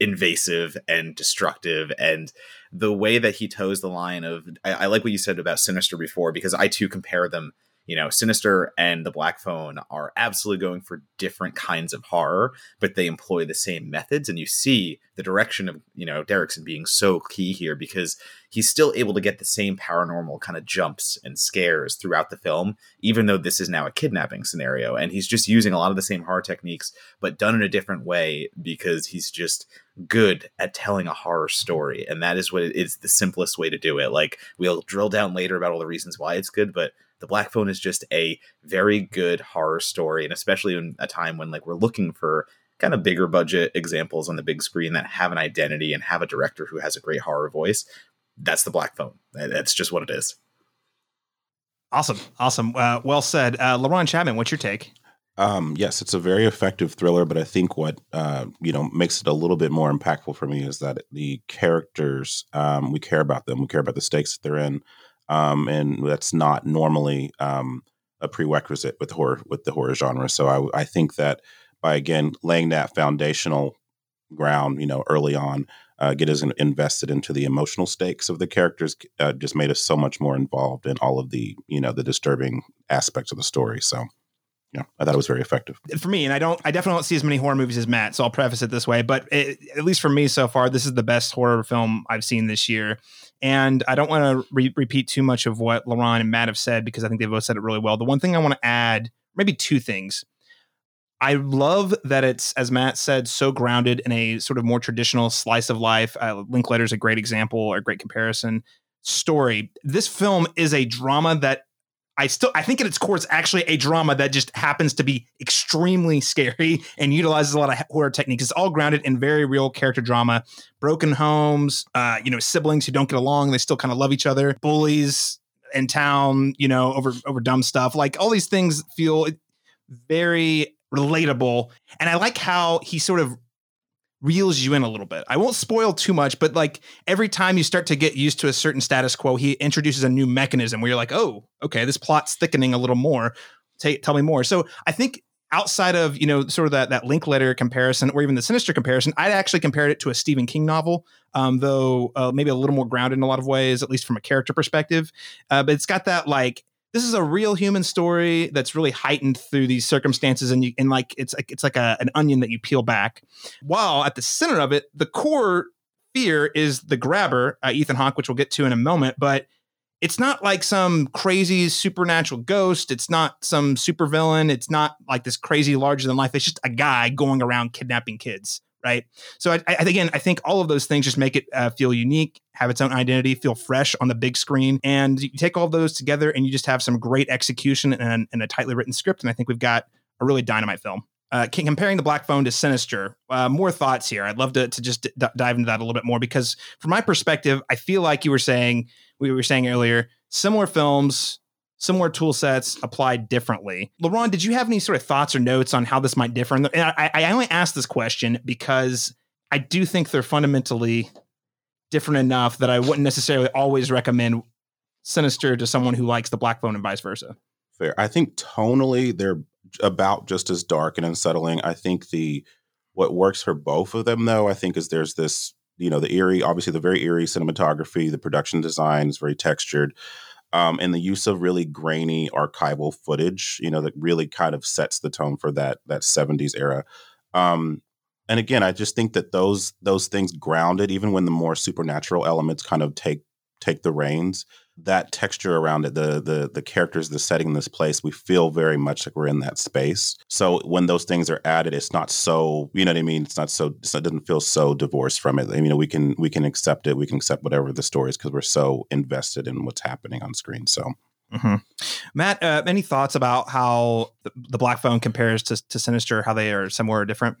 invasive and destructive and the way that he toes the line of I, I, like what you said about sinister before because i too compare them you know, Sinister and the Black Phone are absolutely going for different kinds of horror, but they employ the same methods. And you see the direction of, you know, Derrickson being so key here because he's still able to get the same paranormal kind of jumps and scares throughout the film, even though this is now a kidnapping scenario. And he's just using a lot of the same horror techniques, but done in a different way because he's just good at telling a horror story. And that is what it is the simplest way to do it. Like, we'll drill down later about all the reasons why it's good, but the Black Phone is just a very good horror story, and especially in a time when like we're looking for kind of bigger budget examples on the big screen that have an identity and have a director who has a great horror voice. That's the Black Phone. That's just what it is. Awesome, awesome. Uh, well said, uh, LaRon Chapman. What's your take? Um, yes, it's a very effective thriller, but I think what uh, you know makes it a little bit more impactful for me is that the characters um, we care about them, we care about the stakes that they're in, um, and that's not normally um, a prerequisite with horror with the horror genre. So I, I think that by again laying that foundational ground, you know, early on, uh, get us invested into the emotional stakes of the characters, uh, just made us so much more involved in all of the you know the disturbing aspects of the story. So yeah, I thought it was very effective for me. And I don't, I definitely don't see as many horror movies as Matt, so I'll preface it this way. But it, at least for me so far, this is the best horror film I've seen this year. And I don't want to re- repeat too much of what LaRon and Matt have said because I think they both said it really well. The one thing I want to add, maybe two things. I love that it's, as Matt said, so grounded in a sort of more traditional slice of life. Uh, Linklater's a great example or a great comparison story. This film is a drama that I still I think at its core it's actually a drama that just happens to be extremely scary and utilizes a lot of horror techniques. It's all grounded in very real character drama, broken homes, uh, you know, siblings who don't get along, they still kind of love each other, bullies in town, you know, over over dumb stuff. Like all these things feel very relatable, and I like how he sort of reels you in a little bit. I won't spoil too much, but like every time you start to get used to a certain status quo, he introduces a new mechanism where you're like, oh, okay, this plot's thickening a little more. T- tell me more. So I think outside of you know sort of that that Linklater comparison or even the Sinister comparison, I'd actually compared it to a Stephen King novel, um, though uh, maybe a little more grounded in a lot of ways, at least from a character perspective. Uh, but it's got that like this is a real human story that's really heightened through these circumstances and you and like it's like it's like a, an onion that you peel back while at the center of it the core fear is the grabber uh, ethan hawke which we'll get to in a moment but it's not like some crazy supernatural ghost it's not some supervillain it's not like this crazy larger than life it's just a guy going around kidnapping kids right? So I, I, again, I think all of those things just make it uh, feel unique, have its own identity, feel fresh on the big screen, and you take all those together, and you just have some great execution and, and a tightly written script. And I think we've got a really dynamite film. Uh, comparing the Black Phone to Sinister, uh, more thoughts here. I'd love to, to just d- dive into that a little bit more because, from my perspective, I feel like you were saying we were saying earlier, similar films, similar tool sets applied differently. LaRon, did you have any sort of thoughts or notes on how this might differ? And I, I only asked this question because I do think they're fundamentally different enough that I wouldn't necessarily always recommend Sinister to someone who likes the Black Phone and vice versa. Fair. I think tonally they're about just as dark and unsettling. I think the what works for both of them though, I think is there's this, you know, the eerie, obviously the very eerie cinematography, the production design is very textured. Um, and the use of really grainy archival footage, you know, that really kind of sets the tone for that that 70s era. Um, and again, I just think that those those things grounded, even when the more supernatural elements kind of take take the reins, that texture around it, the the the characters, the setting, this place, we feel very much like we're in that space. So when those things are added, it's not so you know what I mean. It's not so it doesn't feel so divorced from it. I mean, we can we can accept it. We can accept whatever the story is because we're so invested in what's happening on screen. So. Mm-hmm. Matt, uh, any thoughts about how the, the Black Phone compares to, to Sinister? How they are similar or different?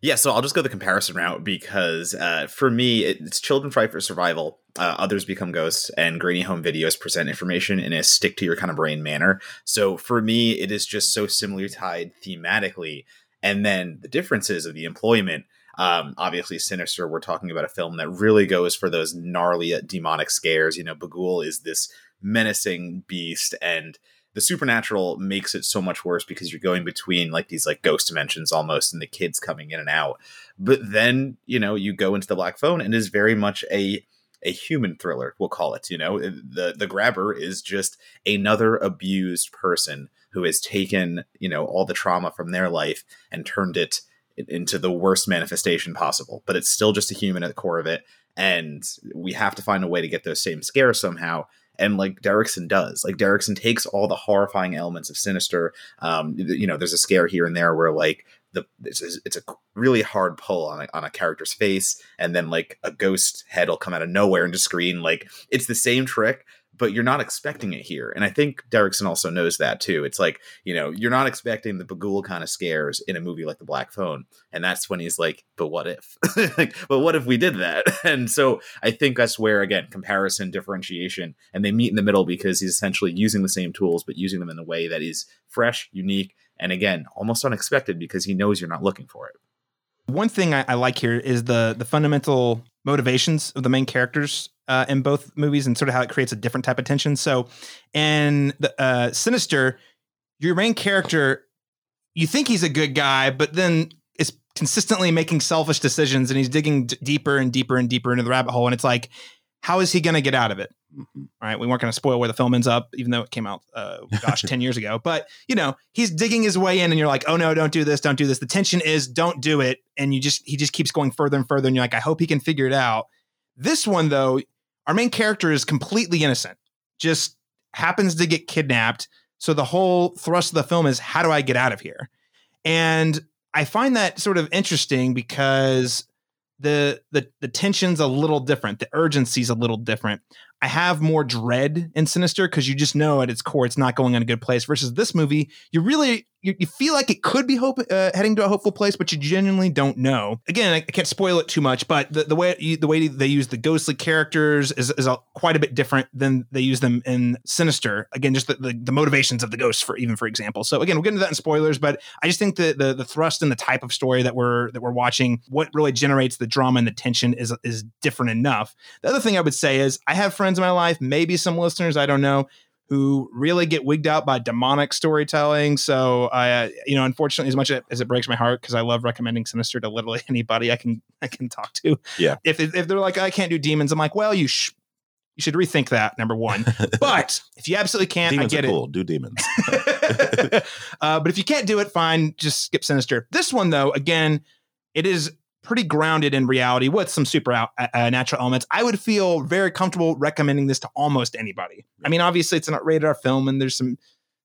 Yeah, so I'll just go the comparison route because uh, for me, it's children fight for survival. Uh, others become ghosts, and grainy home videos present information in a stick to your kind of brain manner. So for me, it is just so similarly tied thematically. And then the differences of the employment. Um, obviously, Sinister, we're talking about a film that really goes for those gnarly uh, demonic scares. You know, Bughuul is this menacing beast, and the supernatural makes it so much worse because you're going between like these like ghost dimensions almost and the kids coming in and out. But then you know you go into the black phone and is very much a a human thriller we'll call it you know? Uh, the the grabber is just another abused person who has taken you know all the trauma from their life and turned it into the worst manifestation possible. But it's still just a human at the core of it. And we have to find a way to get those same scares somehow and like Derrickson does. Like Derrickson takes all the horrifying elements of Sinister. Um, you know, there's a scare here and there where like the it's, it's a really hard pull on a, on a character's face, and then like a ghost head will come out of nowhere into screen. Like it's the same trick, but you're not expecting it here. And I think Derrickson also knows that too. It's like, you know, you're not expecting the Bughuul kind of scares in a movie like The Black Phone. And that's when he's like, but what if? like, but what if we did that? And so I think that's where, again, comparison, differentiation, and they meet in the middle because he's essentially using the same tools, but using them in a way that is fresh, unique, and again, almost unexpected because he knows you're not looking for it. One thing I, I like here is the the fundamental motivations of the main characters uh, in both movies and sort of how it creates a different type of tension. So, in the uh, Sinister, your main character, you think he's a good guy, but then is consistently making selfish decisions, and he's digging d- deeper and deeper and deeper into the rabbit hole. And it's like, how is he going to get out of it? Mm-hmm. Right? We weren't going to spoil where the film ends up, even though it came out, uh, gosh, ten years ago. But you know, he's digging his way in, and you're like, oh no, don't do this, don't do this. The tension is, don't do it, and you just he just keeps going further and further, and you're like, I hope he can figure it out. This one though, our main character is completely innocent, just happens to get kidnapped. So the whole thrust of the film is how do I get out of here? And I find that sort of interesting because the the the tension's a little different, the urgency's a little different. I have more dread in Sinister because you just know at its core it's not going in a good place. Versus this movie, you really you, you feel like it could be hope uh, heading to a hopeful place, but you genuinely don't know. Again, I, I can't spoil it too much, but the, the way the way they use the ghostly characters is, is a, quite a bit different than they use them in Sinister. Again, just the, the, the, motivations of the ghosts, for even for example. So again, we'll get into that in spoilers, but I just think that the the thrust and the type of story that we're that we're watching, what really generates the drama and the tension is is different enough. The other thing I would say is I have friends in my life, maybe some listeners, I don't know who really get wigged out by demonic storytelling. So I, uh, you know, unfortunately, as much as it breaks my heart because I love recommending Sinister to literally anybody I can I can talk to. Yeah. If if they're like I can't do demons, I'm like, well, you sh- you should rethink that. Number one. But if you absolutely can't, demons I get cool. it. Do demons. uh, but if you can't do it, fine. Just skip Sinister. This one though, again, it is pretty grounded in reality with some super out, uh, uh, natural elements. I would feel very comfortable recommending this to almost anybody. I mean, obviously it's an rated R film, and there's some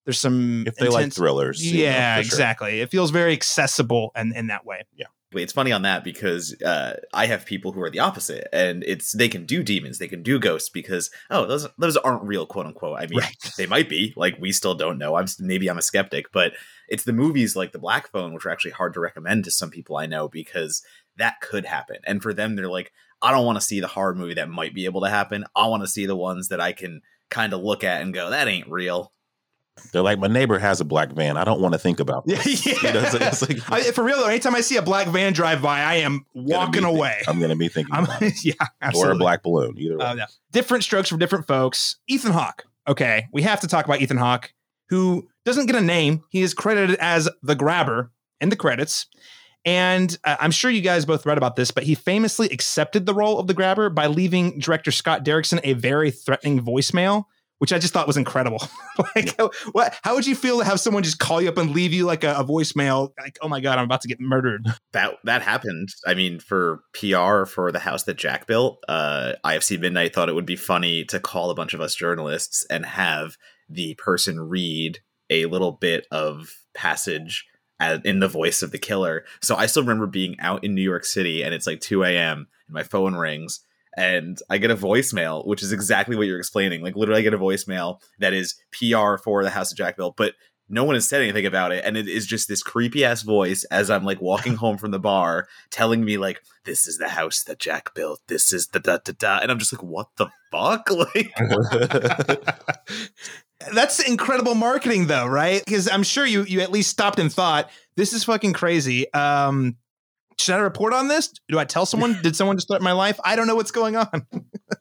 there's some if they intense, like thrillers. Yeah, know, exactly. Sure. It feels very accessible and in that way. Yeah. It's funny on that because uh, I have people who are the opposite, and it's they can do demons, they can do ghosts because oh those those aren't real, quote unquote. I mean, right. they might be. Like we still don't know. I'm maybe I'm a skeptic, but it's the movies like the Black Phone, which are actually hard to recommend to some people I know because that could happen. And for them, they're like, I don't want to see the horror movie that might be able to happen. I want to see the ones that I can kind of look at and go, that ain't real. They're like, my neighbor has a black van. I don't want to think about Yeah, yeah. You know, it's like- it's like- I, for real though, anytime I see a black van drive by, I am gonna be walking away. I'm going to be thinking I'm, about it. yeah, Or a black balloon. Either way. Uh, yeah. Different strokes for different folks. Ethan Hawke. Okay, we have to talk about Ethan Hawke, who doesn't get a name. He is credited as the grabber in the credits. And uh, I'm sure you guys both read about this, but he famously accepted the role of the grabber by leaving director Scott Derrickson a very threatening voicemail, which I just thought was incredible. like, how, what? How would you feel to have someone just call you up and leave you like a, a voicemail? Like, oh my god, I'm about to get murdered. that that happened. I mean, for PR for the house that Jack built, uh, IFC Midnight thought it would be funny to call a bunch of us journalists and have the person read a little bit of passage as, in the voice of the killer. So I still remember being out in New York City and it's like 2 a.m. and my phone rings and I get a voicemail, which is exactly what you're explaining. Like literally, I get a voicemail that is PR for the House of Jack but no one has said anything about it and it is just this creepy ass voice as i'm like walking home from the bar telling me like this is the house that jack built this is the da da da and i'm just like what the fuck like That's incredible marketing, though, right? Because I'm sure you you at least stopped and thought, "This is fucking crazy." Um, should I report on this? Do I tell someone? Did someone just threaten my life? I don't know what's going on.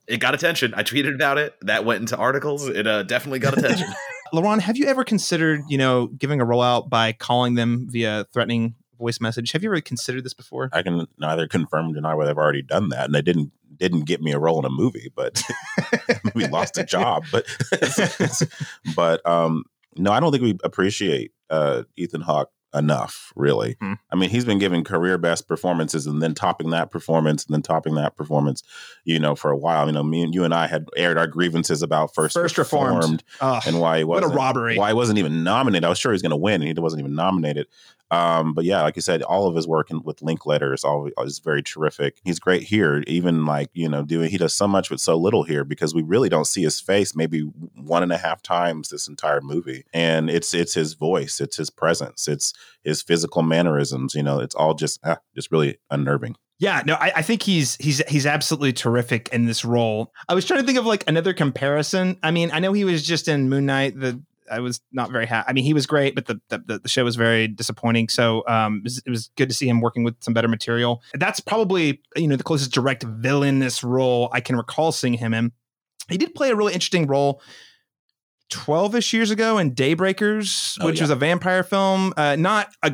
it got attention i tweeted about it that went into articles it uh, definitely got attention LaRon, have you ever considered, you know, giving a rollout by calling them via threatening voice message? Have you ever considered this before? I can neither confirm nor deny whether I've already done that, and they didn't didn't get me a role in a movie, but we lost a job. But but um, no, I don't think we appreciate uh, Ethan Hawke enough. Really, Hmm. I mean, he's been giving career best performances, and then topping that performance, and then topping that performance. You know, for a while. You know, me and you and I had aired our grievances about first, First reformed. Oh, and why he what wasn't a robbery! why he wasn't even nominated. I was sure he was going to win, and he wasn't even nominated. Um, but yeah, like you said, all of his work in, with Linklater is all is very terrific. He's great here, even like you know, doing he does so much with so little here because we really don't see his face maybe one and a half times this entire movie, and it's it's his voice, it's his presence, it's his physical mannerisms. You know, it's all just ah, just really unnerving. Yeah, no, I, I think he's he's he's absolutely terrific in this role. I was trying to think of like another comparison. I mean, I know he was just in Moon Knight. The I was not very happy. I mean, he was great, but the, the the show was very disappointing. So um, it was, it was good to see him working with some better material. That's probably you know the closest direct villainous role I can recall seeing him in. He did play a really interesting role. 12ish years ago in Daybreakers, Oh, which yeah. was a vampire film. Uh, not a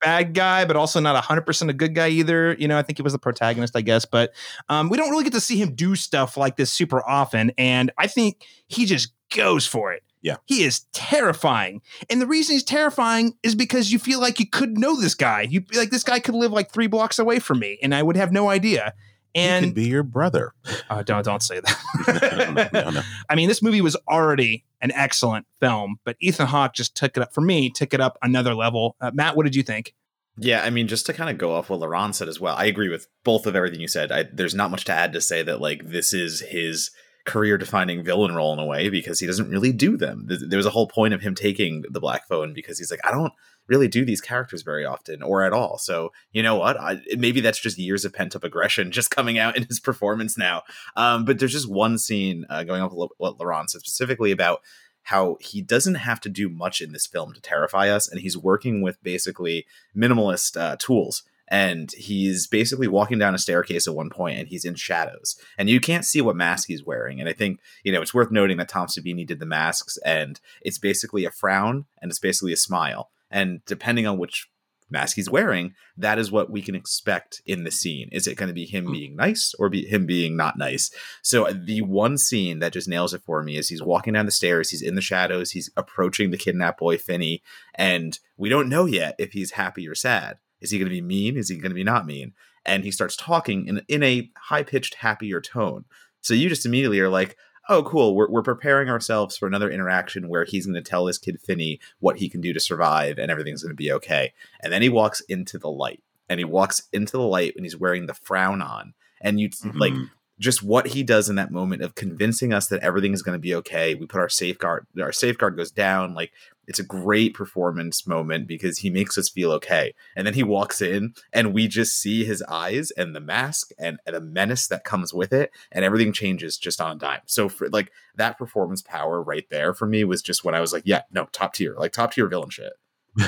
bad guy, but also not 100% a good guy either. You know, I think he was the protagonist, I guess. But um, we don't really get to see him do stuff like this super often. And I think he just goes for it. Yeah. He is terrifying. And the reason he's terrifying is because you feel like you could know this guy. You like this guy could live like three blocks away from me and I would have no idea. he And could be your brother. uh, don't don't say that. no, no, no. I mean, this movie was already an excellent film, but Ethan Hawke just took it up for me, took it up another level. Uh, Matt, what did you think? Yeah, I mean, just to kind of go off what LaRon said as well, I agree with both of everything you said. I, there's not much to add to say that like this is his career defining villain role in a way because he doesn't really do them. Th- There was a whole point of him taking the black phone because he's like, I don't really do these characters very often or at all. So you know what? I, maybe that's just years of pent up aggression just coming out in his performance now. Um, but there's just one scene uh, going off what LaRon said specifically about how he doesn't have to do much in this film to terrify us, and he's working with basically minimalist uh, tools. And he's basically walking down a staircase at one point, and he's in shadows, and you can't see what mask he's wearing. And I think you know it's worth noting that Tom Savini did the masks, and it's basically a frown and it's basically a smile, and depending on which mask he's wearing, that is what we can expect in the scene. Is it going to be him being nice or be him being not nice? So uh, the one scene that just nails it for me is he's walking down the stairs, he's in the shadows, he's approaching the kidnapped boy Finney, and we don't know yet if he's happy or sad. Is he going to be mean? Is he going to be not mean? And he starts talking in in a high pitched, happier tone. So you just immediately are like, oh, cool. We're, we're preparing ourselves for another interaction where he's going to tell this kid Finney what he can do to survive and everything's going to be okay. And then he walks into the light and he walks into the light and he's wearing the frown on. And you like Mhm. just what he does in that moment of convincing us that everything is going to be okay. We put our safeguard, our safeguard goes down. Like it's a great performance moment because he makes us feel okay. And then he walks in and we just see his eyes and the mask and, and the menace that comes with it and everything changes just on a dime. So for like that performance power right there for me was just when I was like, yeah, no, top tier, like top tier villain shit.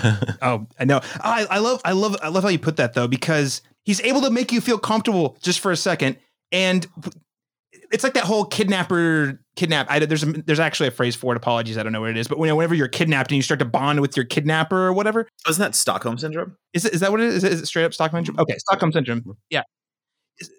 oh, I know. I, I love, I love, I love how you put that though, because he's able to make you feel comfortable just for a second. And it's like that whole kidnapper kidnap. I, there's a, there's actually a phrase for it. Apologies, I don't know what it is. But whenever you're kidnapped and you start to bond with your kidnapper or whatever, isn't that Stockholm syndrome? Is it is that what it is? Is it straight up Stockholm syndrome? Okay, Stockholm syndrome. Yeah.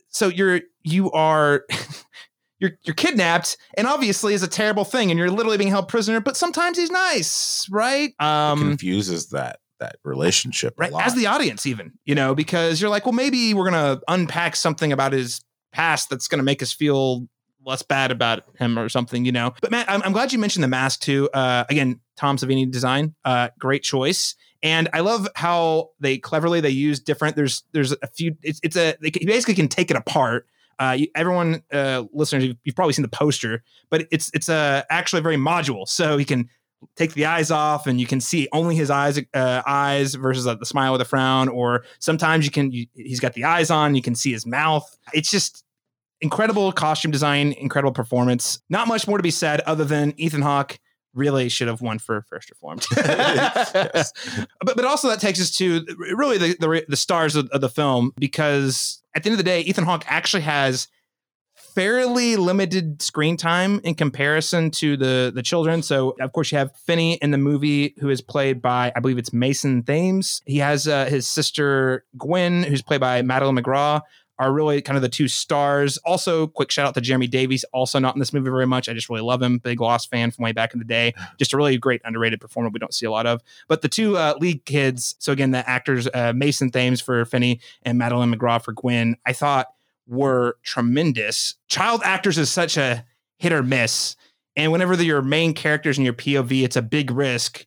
So you're you are you're you're kidnapped, and obviously is a terrible thing, and you're literally being held prisoner. But sometimes he's nice, right? Um, it confuses that that relationship, right? As the audience, even you know, because you're like, well, maybe we're gonna unpack something about his past that's going to make us feel less bad about him or something, you know. But Matt, I'm, I'm glad you mentioned the mask too. Uh, again, Tom Savini design, uh, great choice. And I love how they cleverly they use different. There's there's a few. It's it's a they basically can take it apart. Uh, you, everyone, uh, listeners, you've, you've, probably seen the poster, but it's it's a uh, actually very module. So he can take the eyes off, and you can see only his eyes uh, eyes versus uh, the smile with a frown. Or sometimes you can you, he's got the eyes on, you can see his mouth. It's just incredible costume design, incredible performance. Not much more to be said other than Ethan Hawke really should have won for First Reformed. yes. But but also that takes us to really the the, the stars of, of, the film because at the end of the day, Ethan Hawke actually has fairly limited screen time in comparison to the the children. So of course you have Finney in the movie who is played by I believe it's Mason Thames. He has uh, his sister Gwen who's played by Madeleine McGraw are really kind of the two stars. Also, quick shout out to Jeremy Davies, also not in this movie very much. I just really love him. Big Lost fan from way back in the day. Just a really great underrated performer we don't see a lot of. But the two uh, lead kids, so again, the actors uh, Mason Thames for Finney and Madeleine McGraw for Gwen, I thought were tremendous. Child actors is such a hit or miss. And whenever your main characters in your POV, it's a big risk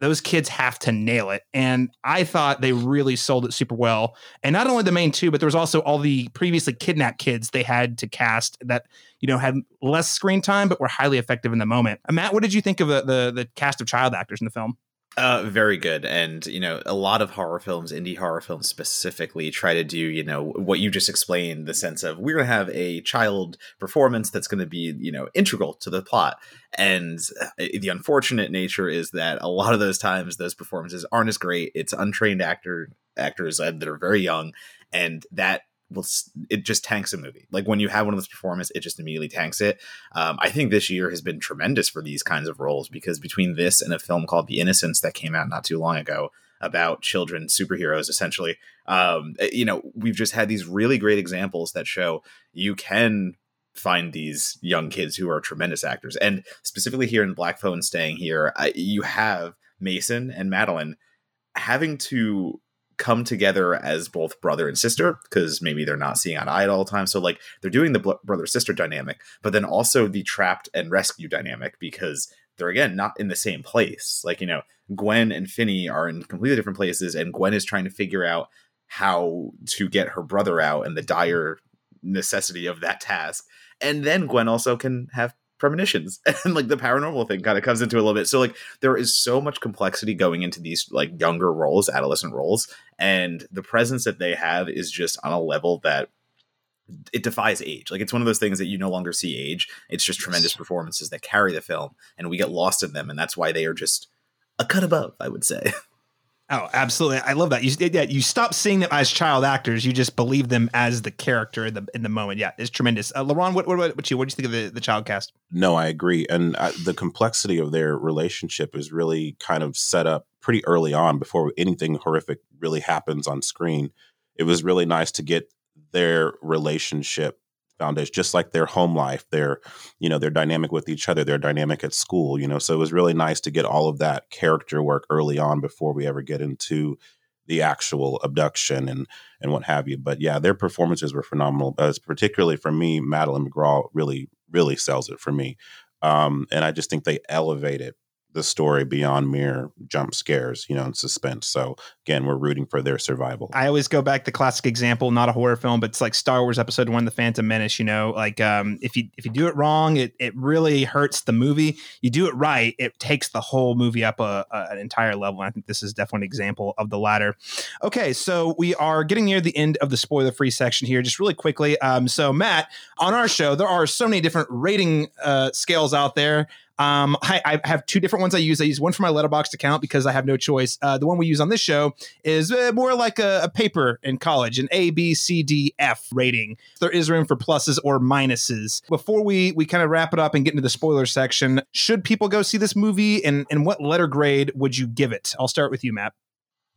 those kids have to nail it. And I thought they really sold it super well. And not only the main two, but there was also all the previously kidnapped kids they had to cast that, you know, had less screen time, but were highly effective in the moment. And Matt, what did you think of the, the, the cast of child actors in the film? Uh, very good. And, you know, a lot of horror films, indie horror films specifically, try to do, you know, what you just explained the sense of we're going to have a child performance that's going to be, you know, integral to the plot. And uh, the unfortunate nature is that a lot of those times those performances aren't as great. It's untrained actor actors that are very young. And that will it just tanks a movie. Like when you have one of those performances, it just immediately tanks it. Um, I think this year has been tremendous for these kinds of roles because between this and a film called The Innocents that came out not too long ago about children superheroes, essentially, um, eh, you know, we've just had these really great examples that show you can find these young kids who are tremendous actors, and specifically here in Black Phone, staying here, I, you have Mason and Madeleine having to come together as both brother and sister because maybe they're not seeing eye to eye at all the time. So like they're doing the brother sister dynamic, but then also the trapped and rescue dynamic because they're again not in the same place. Like you know, Gwen and Finney are in completely different places, and Gwen is trying to figure out how to get her brother out and the dire necessity of that task. And then Gwen also can have premonitions. And like the paranormal thing kind of comes into a little bit. So like there is so much complexity going into these like younger roles adolescent roles and the presence that they have is just on a level that it defies age. Like it's one of those things that you no longer see age. It's just tremendous performances that carry the film and we get lost in them and that's why they are just a cut above i would say Oh, absolutely! I love that. You yeah, you stop seeing them as child actors. You just believe them as the character in the in the moment. Yeah, it's tremendous. Uh, Laron, what what what you what do you think of the, the child cast? No, I agree, and uh, the complexity of their relationship is really kind of set up pretty early on before anything horrific really happens on screen. It was really nice to get their relationship foundation just like their home life their you know their dynamic with each other their dynamic at school you know? So it was really nice to get all of that character work early on before we ever get into the actual abduction and and what have you. But yeah their performances were phenomenal as particularly for me madeleine mcgraw really really sells it for me. Um and i just think they elevated the story beyond mere jump scares, you know, and suspense. So again, we're rooting for their survival. I always go back to classic example, not a horror film, but it's like Star Wars Episode One, The Phantom Menace. You know, like um, if you if you do it wrong, it it really hurts the movie. You do it right, it takes the whole movie up a, a, an entire level. And I think this is definitely an example of the latter. Okay, so we are getting near the end of the spoiler free section here. Just really quickly, um, so Matt, on our show, there are so many different rating uh, scales out there. Um, I, I, have two different ones I use. I use one for my Letterboxd account because I have no choice. Uh, the one we use on this show is uh, more like a, a, paper in college, an A, B, C, D, F rating. There is room for pluses or minuses. Before we we kind of wrap it up and get into the spoiler section, should people go see this movie, and and what letter grade would you give it? I'll start with you, Matt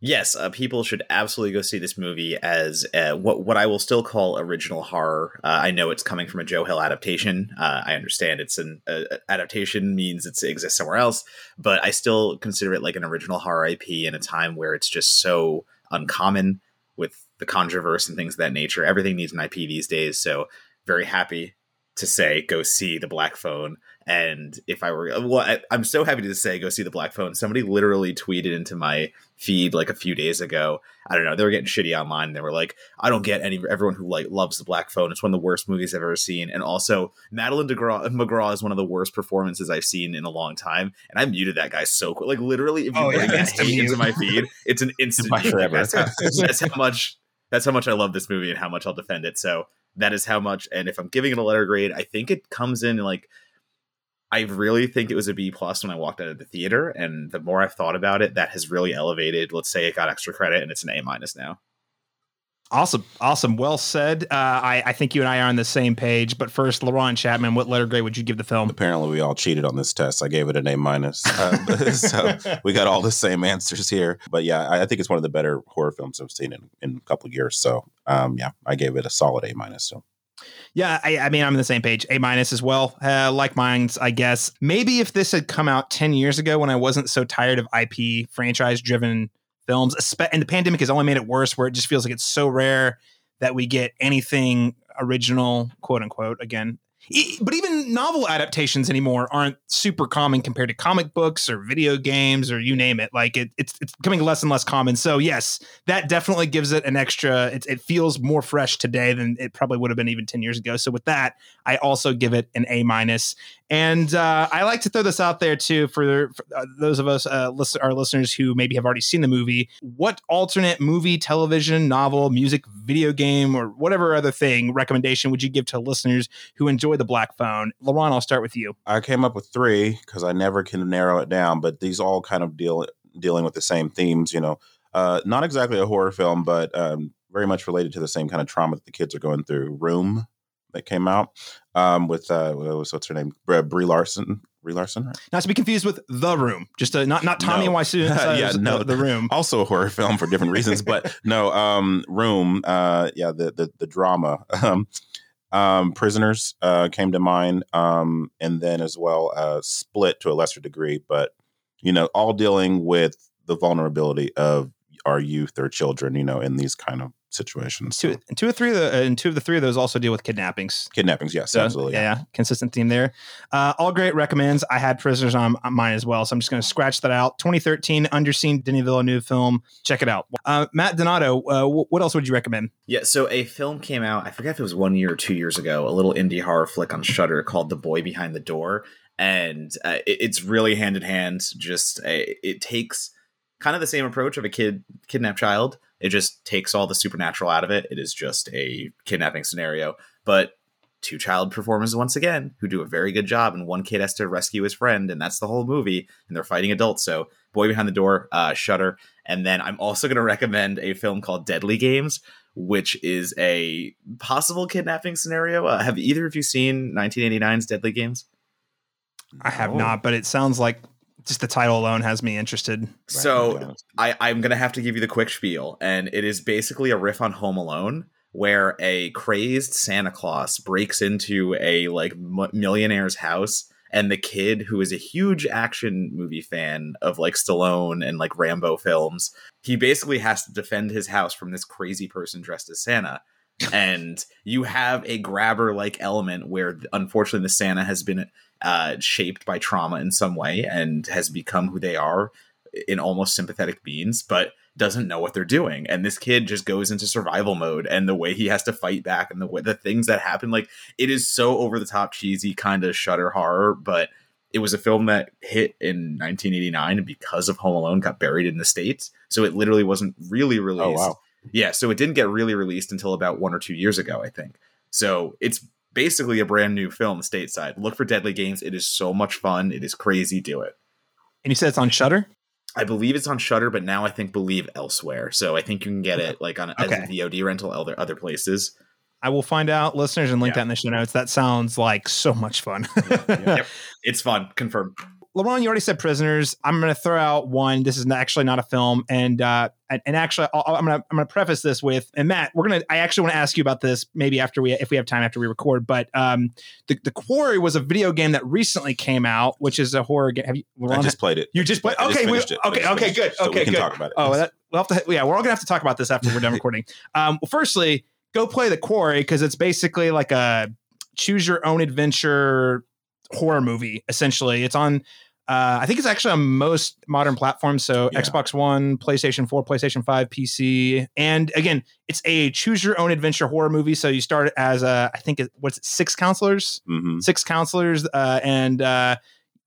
yes, uh, people should absolutely go see this movie as uh, what what I will still call original horror. Uh, I know it's coming from a Joe Hill adaptation. Uh, I understand it's an uh, adaptation means it exists somewhere else, but I still consider it like an original horror IP in a time where it's just so uncommon with the controversy and things of that nature. Everything needs an IP these days, so very happy to say go see the Black Phone. And if I were, well, I, am so happy to say go see the Black Phone. Somebody literally tweeted into my feed like a few days ago. I don't know. They were getting shitty online. They were like, I don't get any everyone who like loves the Black Phone. It's one of the worst movies I've ever seen. And also, Madeleine DeGraw, McGraw is one of the worst performances I've seen in a long time. And I muted that guy so quick. Like literally, if you oh, bring yeah, hate into my feed, it's an instant. that's, how, that's how much. That's how much I love this movie and how much I'll defend it. So that is how much. And if I'm giving it a letter grade, I think it comes in like I really think it was a B plus when I walked out of the theater. And the more I've thought about it, that has really elevated. Let's say it got extra credit and it's an A minus now. Awesome, awesome. Well said. Uh, I, I think you and I are on the same page. But first, LaRon Chapman, what letter grade would you give the film? Apparently, we all cheated on this test. I gave it an A minus, uh, so we got all the same answers here. But yeah, I, I, think it's one of the better horror films I've seen in, in a couple years. So um, yeah, I gave it a solid A minus. So. Yeah, I, I, mean, I'm on the same page. A minus as well. Uh, like mine's, I guess. Maybe if this had come out 10 years ago when I wasn't so tired of IP franchise driven films. And the pandemic has only made it worse, where it just feels like it's so rare that we get anything original, quote unquote. Again, but even novel adaptations anymore aren't super common compared to comic books or video games or you name it. Like it, it's it's becoming less and less common. So yes, that definitely gives it an extra. It, it feels more fresh today than it probably would have been even ten years ago. So with that, I also give it an A minus. And uh, I like to throw this out there too for, for uh, those of us, uh, listen, our listeners who maybe have already seen the movie. What alternate movie, television, novel, music, video game, or whatever other thing recommendation would you give to listeners who enjoy the Black Phone? LaRon, I'll start with you. I came up with three because I never can narrow it down, but these all kind of deal dealing with the same themes. You know, uh, not exactly a horror film, but um, very much related to the same kind of trauma that the kids are going through. Room that came out um, with uh, what's her name, Brie Larson. Brie Larson, right? Not to be confused with The Room, just a, not not Tommy no. Wiseau. Uh, yeah, no, the, the, Room. Also a horror film for different reasons, but no, um, Room. Uh, yeah, the the, the drama. Um, um, Prisoners uh, came to mind, um, and then as well uh, Split to a lesser degree, but you know, all dealing with the vulnerability of our youth or children, you know, in these kind of situations. Two, two or three of the, and two of the three of those also deal with kidnappings. Kidnappings, yes, so, absolutely. Yeah, yeah, consistent theme there. Uh, all great recommends. I had prisoners on, on mine as well, so I'm just going to scratch that out. 2013 Underseen Denis Villeneuve film. Check it out. Uh, Matt Donato, uh, what else would you recommend? Yeah, so a film came out. I forget if it was one year or two years ago. A little indie horror flick on Shudder called The Boy Behind the Door, and uh, it, it's really hand in hand. Just a, it takes kind of the same approach of a kid kidnapped child. It just takes all the supernatural out of it. It is just a kidnapping scenario. But two child performers once again who do a very good job and one kid has to rescue his friend and that's the whole movie and they're fighting adults. So boy behind the door uh Shudder. And then i'm also going to recommend a film called deadly games which is a possible kidnapping scenario. Uh, have either of you seen 1989's deadly games? I have not but it sounds like just the title alone has me interested. So I, I'm gonna have to give you the quick spiel, and it is basically a riff on Home Alone, where a crazed Santa Claus breaks into a like m- millionaire's house, and the kid, who is a huge action movie fan of like Stallone and like Rambo films, he basically has to defend his house from this crazy person dressed as Santa. And you have a grabber like element where unfortunately the Santa has been uh, shaped by trauma in some way and has become who they are in almost sympathetic beings, but doesn't know what they're doing. And this kid just goes into survival mode and the way he has to fight back and the way the things that happen, like it is so over the top cheesy kind of shudder horror, but it was a film that hit in 1989 and because of Home Alone got buried in the States. So it literally wasn't really released. Oh, wow. Yeah, so it didn't get really released until about one or two years ago, I think. So it's basically a brand new film stateside. Look for Deadly Games. It is so much fun. It is crazy. Do it. And you said it's on Shudder. I believe it's on Shudder, but now I think believe elsewhere. So I think you can get it like on Okay. as a VOD rental other other places. I will find out, listeners, and link Yeah. that in the show notes. That sounds like so much fun. Yep, it's fun. Confirmed. LaRon, you already said prisoners. I'm going to throw out one. This is actually not a film, and uh, and, and actually, I'll, I'm going to I'm going to preface this with, and Matt, we're going to. I actually want to ask you about this maybe after we, if we have time after we record. But um, the the Quarry was a video game that recently came out, which is a horror game. Have you? I just played it. you just played. I just Okay, we. Okay, okay, good. it. So okay, we can good. talk about it. Oh, that, we'll have to. Yeah, we're all gonna have to talk about this after we're done recording. Um, well, firstly, go play the Quarry because it's basically like a choose your own adventure horror movie. Essentially, it's on. Uh, I think it's actually on most modern platforms. So Yeah. Xbox One, PlayStation 4, PlayStation 5, PC. And again, it's a choose your own adventure horror movie. So you start as a, I think, it, what's it, six counselors? hmm six counselors uh, and uh,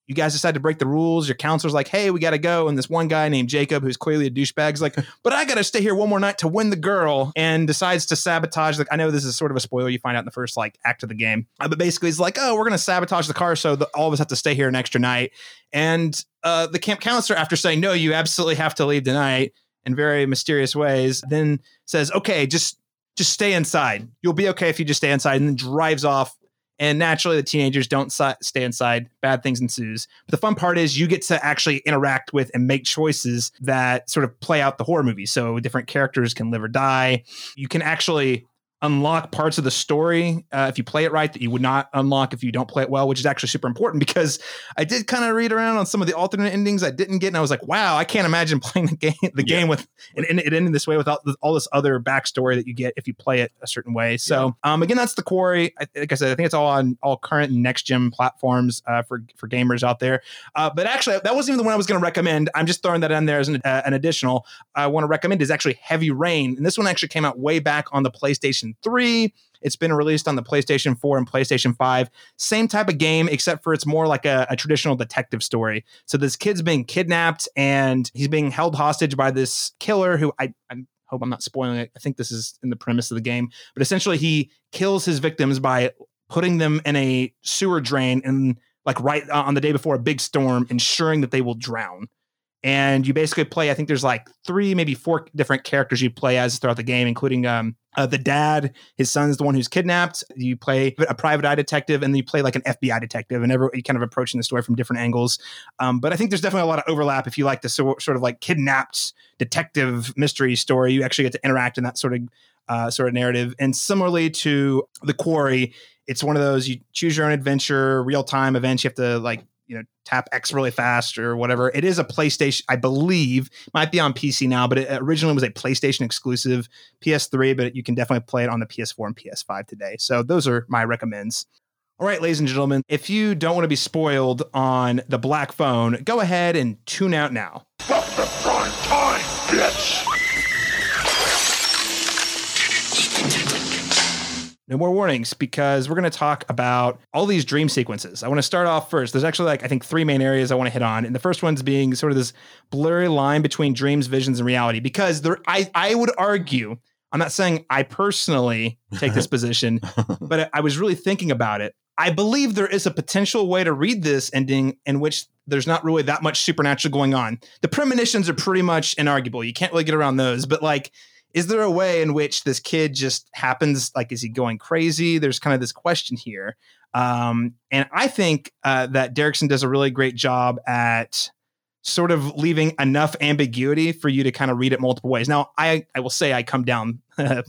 you guys decide to break the rules your counselor's like hey we gotta go and this one guy named jacob who's clearly a douchebag is like but i gotta stay here one more night to win the girl and decides to sabotage Like, i know this is sort of a spoiler you find out in the first like act of the game Uh, but basically he's like oh we're gonna sabotage the car so that all of us have to stay here an extra night and uh, the camp counselor after saying no you absolutely have to leave tonight in very mysterious ways then says okay just just stay inside. You'll be okay if you just stay inside and then drives off and naturally the teenagers don't si- stay inside. Bad things ensues. But the fun part is you get to actually interact with and make choices that sort of play out the horror movie. So different characters can live or die. You can actually unlock parts of the story uh, if you play it right that you would not unlock if you don't play it well which is actually super important because i did kind of read around on some of the alternate endings i didn't get and i was like wow i can't imagine playing the game the Yeah. game with and, and it ended this way without all this other backstory that you get if you play it a certain way. So, um, again, that's the quarry. I, like I said, I think it's all on all current and next gen platforms uh, for for gamers out there. Uh, but actually, that wasn't even the one I was going to recommend. I'm just throwing that in there as an, uh, an additional. I want to recommend is actually Heavy Rain, and this one actually came out way back on the PlayStation 3. It's been released on the PlayStation 4 and PlayStation 5. Same type of game, except for it's more like a, a traditional detective story. So this kid's being kidnapped and he's being held hostage by this killer who I, I hope I'm not spoiling it. I think this is in the premise of the game, but essentially he kills his victims by putting them in a sewer drain and like right uh, on the day before a big storm, ensuring that they will drown. And you basically play. I think there's like three, maybe four different characters you play as throughout the game, including um, uh, the dad. His son's the one who's kidnapped. You play a private eye detective, and then you play like an FBI detective, and every you kind of approaching the story from different angles. Um, but I think there's definitely a lot of overlap if you like the so, sort of like kidnapped detective mystery story. You actually get to interact in that sort of uh, sort of narrative. And similarly to the Quarry, it's one of those you choose your own adventure, real time events. You have to like you know tap X really fast or whatever. It is a PlayStation, I believe, might be on PC now, but it originally was a PlayStation exclusive, PS3, but you can definitely play it on the PS4 and PS5 today. So those are my recommends. All right, ladies and gentlemen, if you don't want to be spoiled on the black phone, go ahead and tune out now. No more warnings because we're going to talk about all these dream sequences. I want to start off first. There's actually like I think three main areas I want to hit on, and the first one's being sort of this blurry line between dreams, visions, and reality. Because there, I I would argue, I'm not saying I personally take this position, but I- I was really thinking about it. I believe there is a potential way to read this ending in which there's not really that much supernatural going on. The premonitions are pretty much inarguable. You can't really get around those, but like is there a way in which this kid just happens like is he going crazy? There's kind of this question here. Um, and i think uh, that derrickson does a really great job at sort of leaving enough ambiguity for you to kind of read it multiple ways. Now i i will say i come down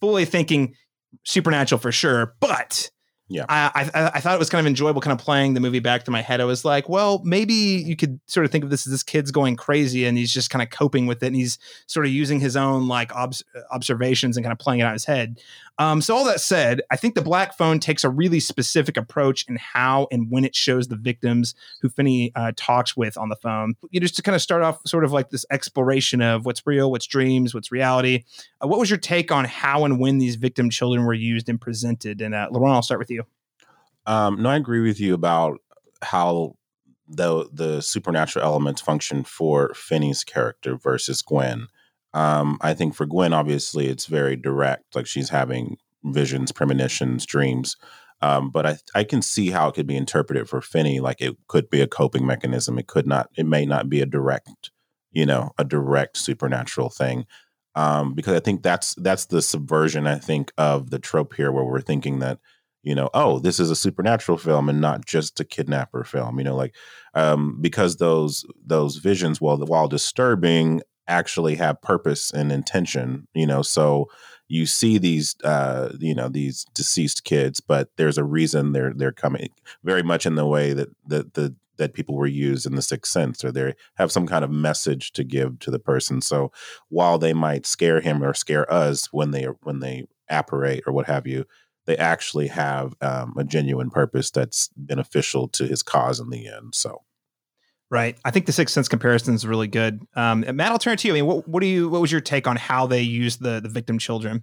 fully thinking supernatural for sure but Yeah. I, I I thought it was kind of enjoyable, kind of playing the movie back to my head. I was like, well, maybe you could sort of think of this as this kid's going crazy, and he's just kind of coping with it, and he's sort of using his own like obs- observations and kind of playing it out his head. Um, so all that said, I think the Black Phone takes a really specific approach in how and when it shows the victims who Finney uh, talks with on the phone. You know, just to kind of start off sort of like this exploration of what's real, what's dreams, what's reality. Uh, what was your take on how and when these victim children were used and presented? And uh, LaRon, I'll start with you. Um, no, I agree with you about how the the supernatural elements function for Finney's character versus Gwen. Um, I think for Gwen, obviously, it's very direct. Like she's having visions, premonitions, dreams. Um, but I, I can see how it could be interpreted for Finney. Like it could be a coping mechanism. It could not. It may not be a direct, you know, a direct supernatural thing. Um, because I think that's that's the subversion. I think of the trope here, where we're thinking that you know, oh, this is a supernatural film and not just a kidnapper film. You know, like um, because those those visions, while while disturbing, actually have purpose and intention. You know, so you see these uh, you know these deceased kids, but there's a reason they're they're coming. Very much in the way that that the that people were used in the sixth sense or they have some kind of message to give to the person so while they might scare him or scare us when they when they apparate or what have you they actually have um, a genuine purpose that's beneficial to his cause in the end. So, right, I think the Sixth Sense comparison is really good. Um, Matt, I'll turn it to you. I mean, what, what do you? What was your take on how they use the the victim children?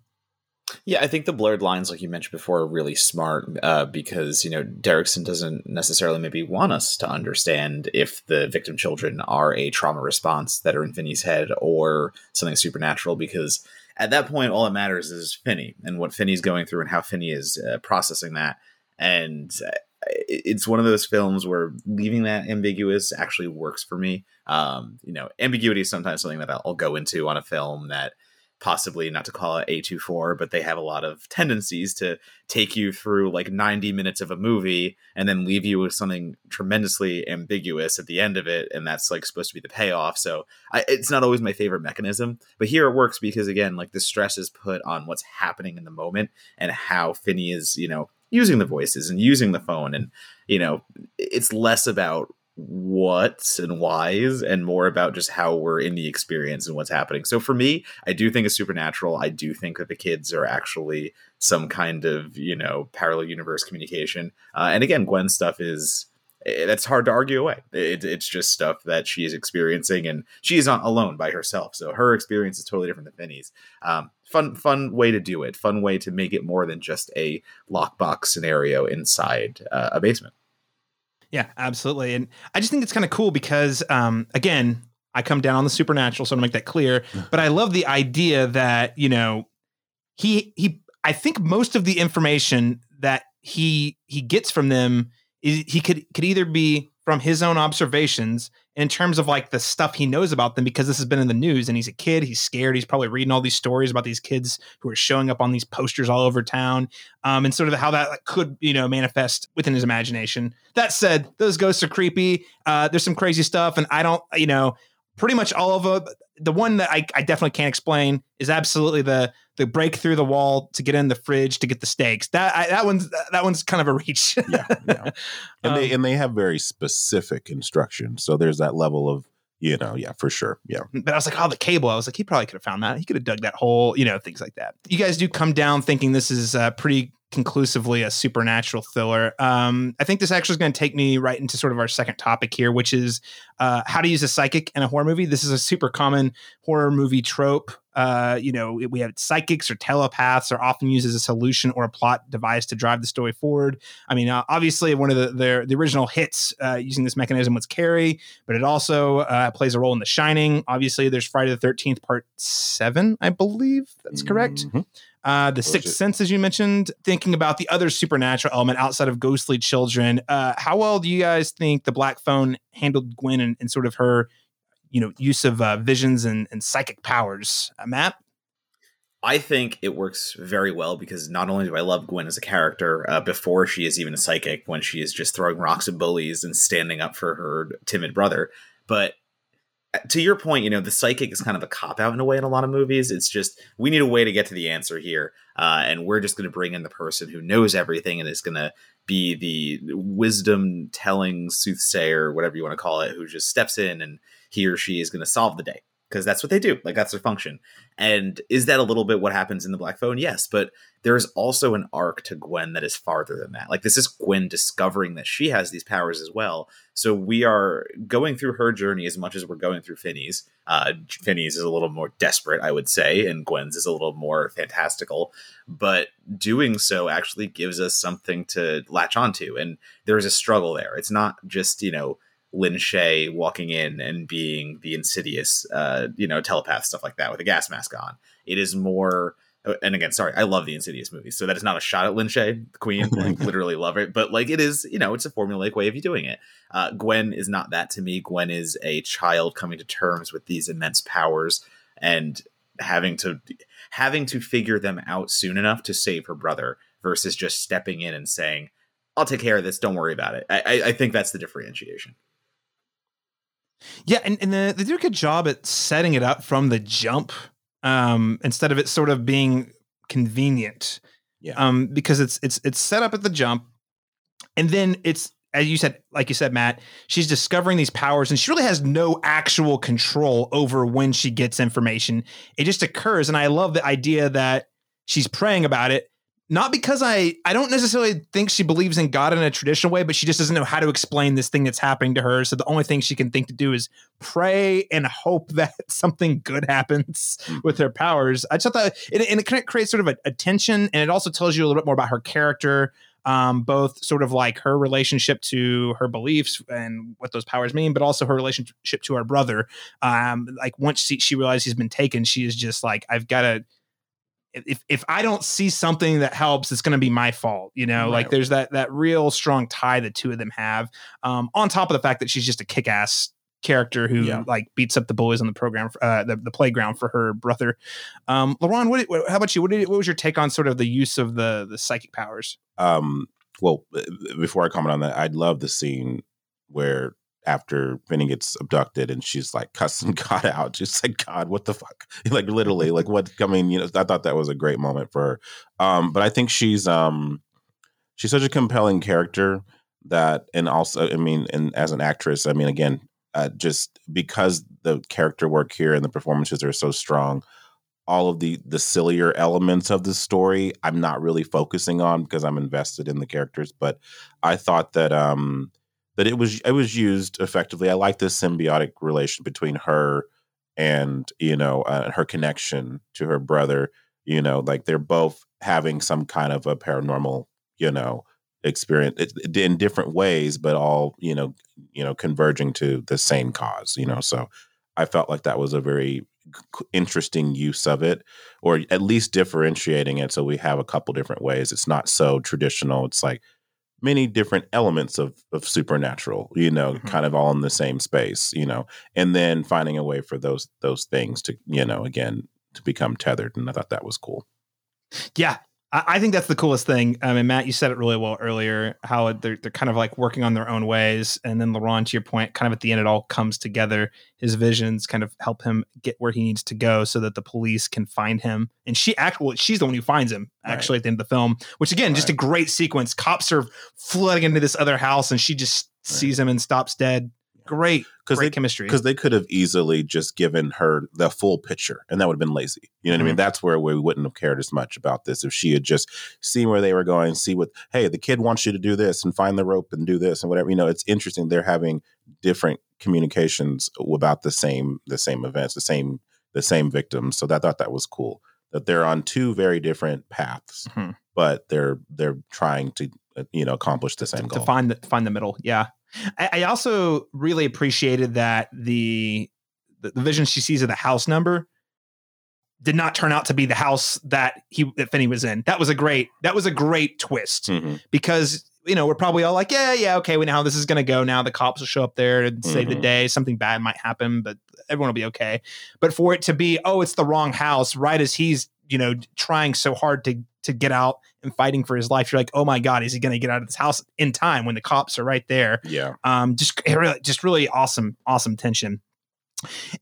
Yeah, I think the blurred lines, like you mentioned before, are really smart uh, because you know Derrickson doesn't necessarily maybe want us to understand if the victim children are a trauma response that are in Finney's head or something supernatural because at that point, all that matters is Finney and what Finney's going through and how Finney is uh, processing that. And uh, it's one of those films where leaving that ambiguous actually works for me. Um, you know, ambiguity is sometimes something that I'll go into on a film that possibly not to call it A24, but they have a lot of tendencies to take you through like 90 minutes of a movie and then leave you with something tremendously ambiguous at the end of it. And that's like supposed to be the payoff. So I, it's not always my favorite mechanism, but here it works because again, like the stress is put on what's happening in the moment and how Finney is, you know, using the voices and using the phone. And, you know, it's less about what's and whys and more about just how we're in the experience and what's happening. So for me, I do think it's supernatural. I do think that the kids are actually some kind of, you know, parallel universe communication. Uh, and again, Gwen's stuff is that's hard to argue away. It, it's just stuff that she is experiencing, and she is not alone by herself. So her experience is totally different than Finney's. Um, fun, fun way to do it. Fun way to make it more than just a lockbox scenario inside uh, a basement. Yeah, absolutely. And I just think it's kind of cool because, um, again, I come down on the supernatural, so to make that clear. But I love the idea that you know he he. I think most of the information that he he gets from them is he could could either be from his own observations in terms of like the stuff he knows about them because this has been in the news and he's a kid he's scared he's probably reading all these stories about these kids who are showing up on these posters all over town um, and sort of how that could you know manifest within his imagination. That said those ghosts are creepy uh, there's some crazy stuff and i don't you know pretty much all of them the one that I, I definitely can't explain is absolutely the the break through the wall to get in the fridge to get the steaks. That I, that one's that one's kind of a reach. yeah, yeah. and um, they and they have very specific instructions. So there's that level of you know, yeah, for sure, yeah. But I was like, oh, the cable. I was like, he probably could have found that. He could have dug that hole, you know, things like that. You guys do come down thinking this is uh, pretty conclusively a supernatural thriller. Um, I think this actually is going to take me right into sort of our second topic here, which is uh, how to use a psychic in a horror movie. This is a super common horror movie trope. Uh, you know, we have psychics or telepaths are often used as a solution or a plot device to drive the story forward. I mean, uh, obviously, one of the the, the original hits uh, using this mechanism was Carrie, but it also uh, plays a role in The Shining. Obviously, there's Friday the Thirteenth Part Seven, I believe that's correct. Mm-hmm. Uh, the Sixth Sense, as you mentioned, thinking about the other supernatural element outside of ghostly children. Uh, how well do you guys think the Black Phone handled Gwen and, and sort of her, you know, use of uh, visions and, and psychic powers? Uh, Matt? I think it works very well because not only do I love Gwen as a character uh, before she is even a psychic, when she is just throwing rocks at bullies and standing up for her timid brother, but to your point, you know, the psychic is kind of a cop out in a way in a lot of movies. It's just we need a way to get to the answer here, uh, and we're just going to bring in the person who knows everything and is going to be the wisdom telling soothsayer, whatever you want to call it, who just steps in and he or she is going to solve the day. Because that's what they do. Like that's their function. And is that a little bit what happens in the Black Phone? Yes, but there's also an arc to Gwen that is farther than that. Like this is Gwen discovering that she has these powers as well. So we are going through her journey as much as we're going through Finney's. Uh, Finney's is a little more desperate, I would say, and Gwen's is a little more fantastical. But doing so actually gives us something to latch onto, and there's a struggle there. It's not just you know Lin Shaye walking in and being the insidious, uh, you know, telepath stuff like that with a gas mask on. It is more, uh, and again, sorry, I love the Insidious movies, so that is not a shot at Lin Shaye, the Queen. like, literally love it, but like it is, you know, it's a formulaic way of you doing it. Uh, Gwen is not that to me. Gwen is a child coming to terms with these immense powers and having to having to figure them out soon enough to save her brother versus just stepping in and saying, "I'll take care of this. Don't worry about it." I, I think that's the differentiation. Yeah, and, and the, they do a good job at setting it up from the jump um, instead of it sort of being convenient. Yeah. Um, because it's it's it's set up at the jump, and then it's as you said, like you said, Matt, she's discovering these powers, and she really has no actual control over when she gets information. It just occurs, and I love the idea that she's praying about it, not because I I don't necessarily think she believes in God in a traditional way, but she just doesn't know how to explain this thing that's happening to her. So the only thing she can think to do is pray and hope that something good happens with her powers. I just thought that, and, and it kind of creates sort of a, a, tension, and it also tells you a little bit more about her character. Um, both sort of like her relationship to her beliefs and what those powers mean, but also her relationship to her brother. Um, like once she, she realizes he's been taken, she is just like, I've got to if if I don't see something that helps, it's going to be my fault. You know, right. like there's that that real strong tie the two of them have. Um, on top of the fact that she's just a kick ass character who yeah. like beats up the boys on the program, uh, the the playground for her brother. Um, Laron, what, what how about you? What did what was your take on sort of the use of the the psychic powers? Um, well, before I comment on that, I'd love the scene where after Finney gets abducted and she's like cussing God out, just like God, what the fuck? like literally, like what? I mean, you know, I thought that was a great moment for her. Um, but I think she's um, she's such a compelling character that, and also, I mean, and as an actress, I mean, again, uh, just because the character work here and the performances are so strong, all of the the sillier elements of the story, I'm not really focusing on because I'm invested in the characters. But I thought that um that it was it was used effectively. I like this symbiotic relation between her and you know uh, her connection to her brother. You know, like they're both having some kind of a paranormal, you know, experience in different ways, but all you know, you know, converging to the same cause. You know, so I felt like that was a very interesting use of it or at least differentiating it so we have a couple different ways it's not so traditional it's like many different elements of of supernatural you know mm-hmm. kind of all in the same space you know and then finding a way for those those things to you know again to become tethered and i thought that was cool yeah I think that's the coolest thing. I mean, Matt, you said it really well earlier. How they're they're kind of like working on their own ways, and then Laron, to your point, kind of at the end, it all comes together. His visions kind of help him get where he needs to go, so that the police can find him. And she actually, she's the one who finds him actually right. at the end of the film. Which again, right. just a great sequence. Cops are flooding into this other house, and she just right. sees him and stops dead great great they, chemistry because they could have easily just given her the full picture and that would have been lazy you know mm-hmm. what i mean mm-hmm. that's where we wouldn't have cared as much about this if she had just seen where they were going see what hey the kid wants you to do this and find the rope and do this and whatever you know it's interesting they're having different communications about the same the same events the same the same victims so that, i thought that was cool that they're on two very different paths mm-hmm. but they're they're trying to uh, you know accomplish the same to, goal to find the find the middle yeah I, I also really appreciated that the, the the vision she sees of the house number did not turn out to be the house that he that Finney was in. That was a great that was a great twist mm-hmm. because you know we're probably all like yeah yeah okay we know how this is going to go now the cops will show up there and save mm-hmm. the day something bad might happen but everyone will be okay but for it to be oh it's the wrong house right as he's you know trying so hard to to get out and fighting for his life. You're like, oh my god, is he going to get out of this house in time when the cops are right there? Yeah. Um, just really, just really awesome, awesome tension.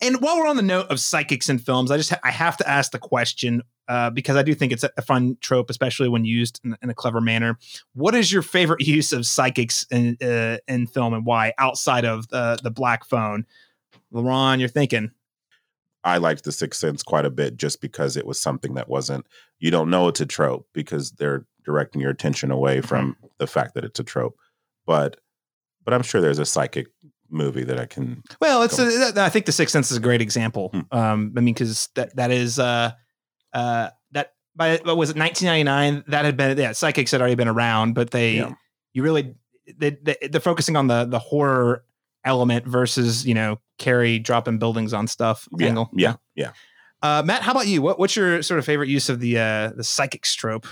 And while we're on the note of psychics in films, I just ha- I have to ask the question uh, because I do think it's a fun trope, especially when used in, in, a clever manner. What is your favorite use of psychics in uh, in film, and why? Outside of the the black phone, Laron, you're thinking. I liked The Sixth Sense quite a bit just because it was something that wasn't, you don't know it's a trope because they're directing your attention away Mm-hmm. from the fact that it's a trope. But, but I'm sure there's a psychic movie that I can. Well, it's a, I think the Sixth Sense is a great example. Hmm. Um, I mean, because that that is uh, uh, that by what was it 1999? That had been yeah, psychics had already been around, but they Yeah. you really they, they they're focusing on the the horror element versus you know Carrie dropping buildings on stuff Yeah, angle. yeah, yeah. Uh, Matt, how about you? What what's your sort of favorite use of the uh, the psychic trope?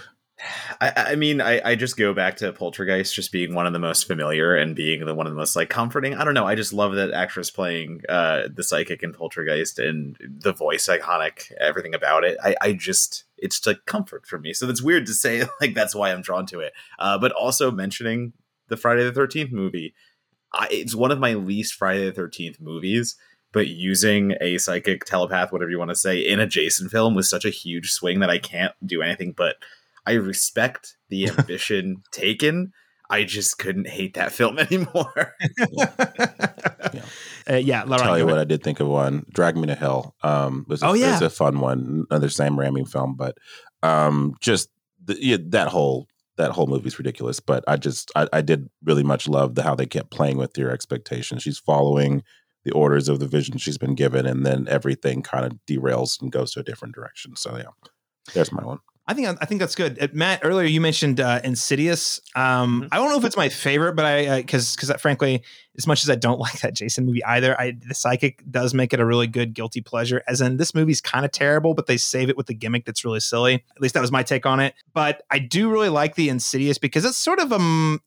I, I mean, I, I just go back to Poltergeist just being one of the most familiar and being the one of the most like comforting. I don't know. I just love that actress playing uh, the psychic in Poltergeist and the voice iconic, everything about it. I, I just it's like comfort for me. So it's weird to say like that's why I'm drawn to it. Uh, but also mentioning the Friday the Thirteenth movie, I, it's one of my least Friday the Thirteenth movies. But using a psychic telepath, whatever you want to say, in a Jason film was such a huge swing that I can't do anything but I respect the ambition taken. I just couldn't hate that film anymore. Uh, yeah, LaRon, tell you what, ahead. I did think of one. Drag Me to Hell. Um, was a, Oh, yeah. was a fun one. Another Sam Raimi film, but um, just the, yeah, that whole that whole movie's ridiculous. But I just I, I did really much love the how they kept playing with your expectations. She's following the orders of the vision she's been given, and then everything kind of derails and goes to a different direction. So yeah, there's my one. I think I think that's good. Uh, Matt, earlier you mentioned uh, Insidious. Um, Mhm. I don't know if it's my favorite, but I because because frankly, as much as I don't like that Jason movie either, I the psychic does make it a really good guilty pleasure. As in, this movie's kind of terrible, but they save it with the gimmick that's really silly. At least that was my take on it. But I do really like the Insidious because it's sort of a m-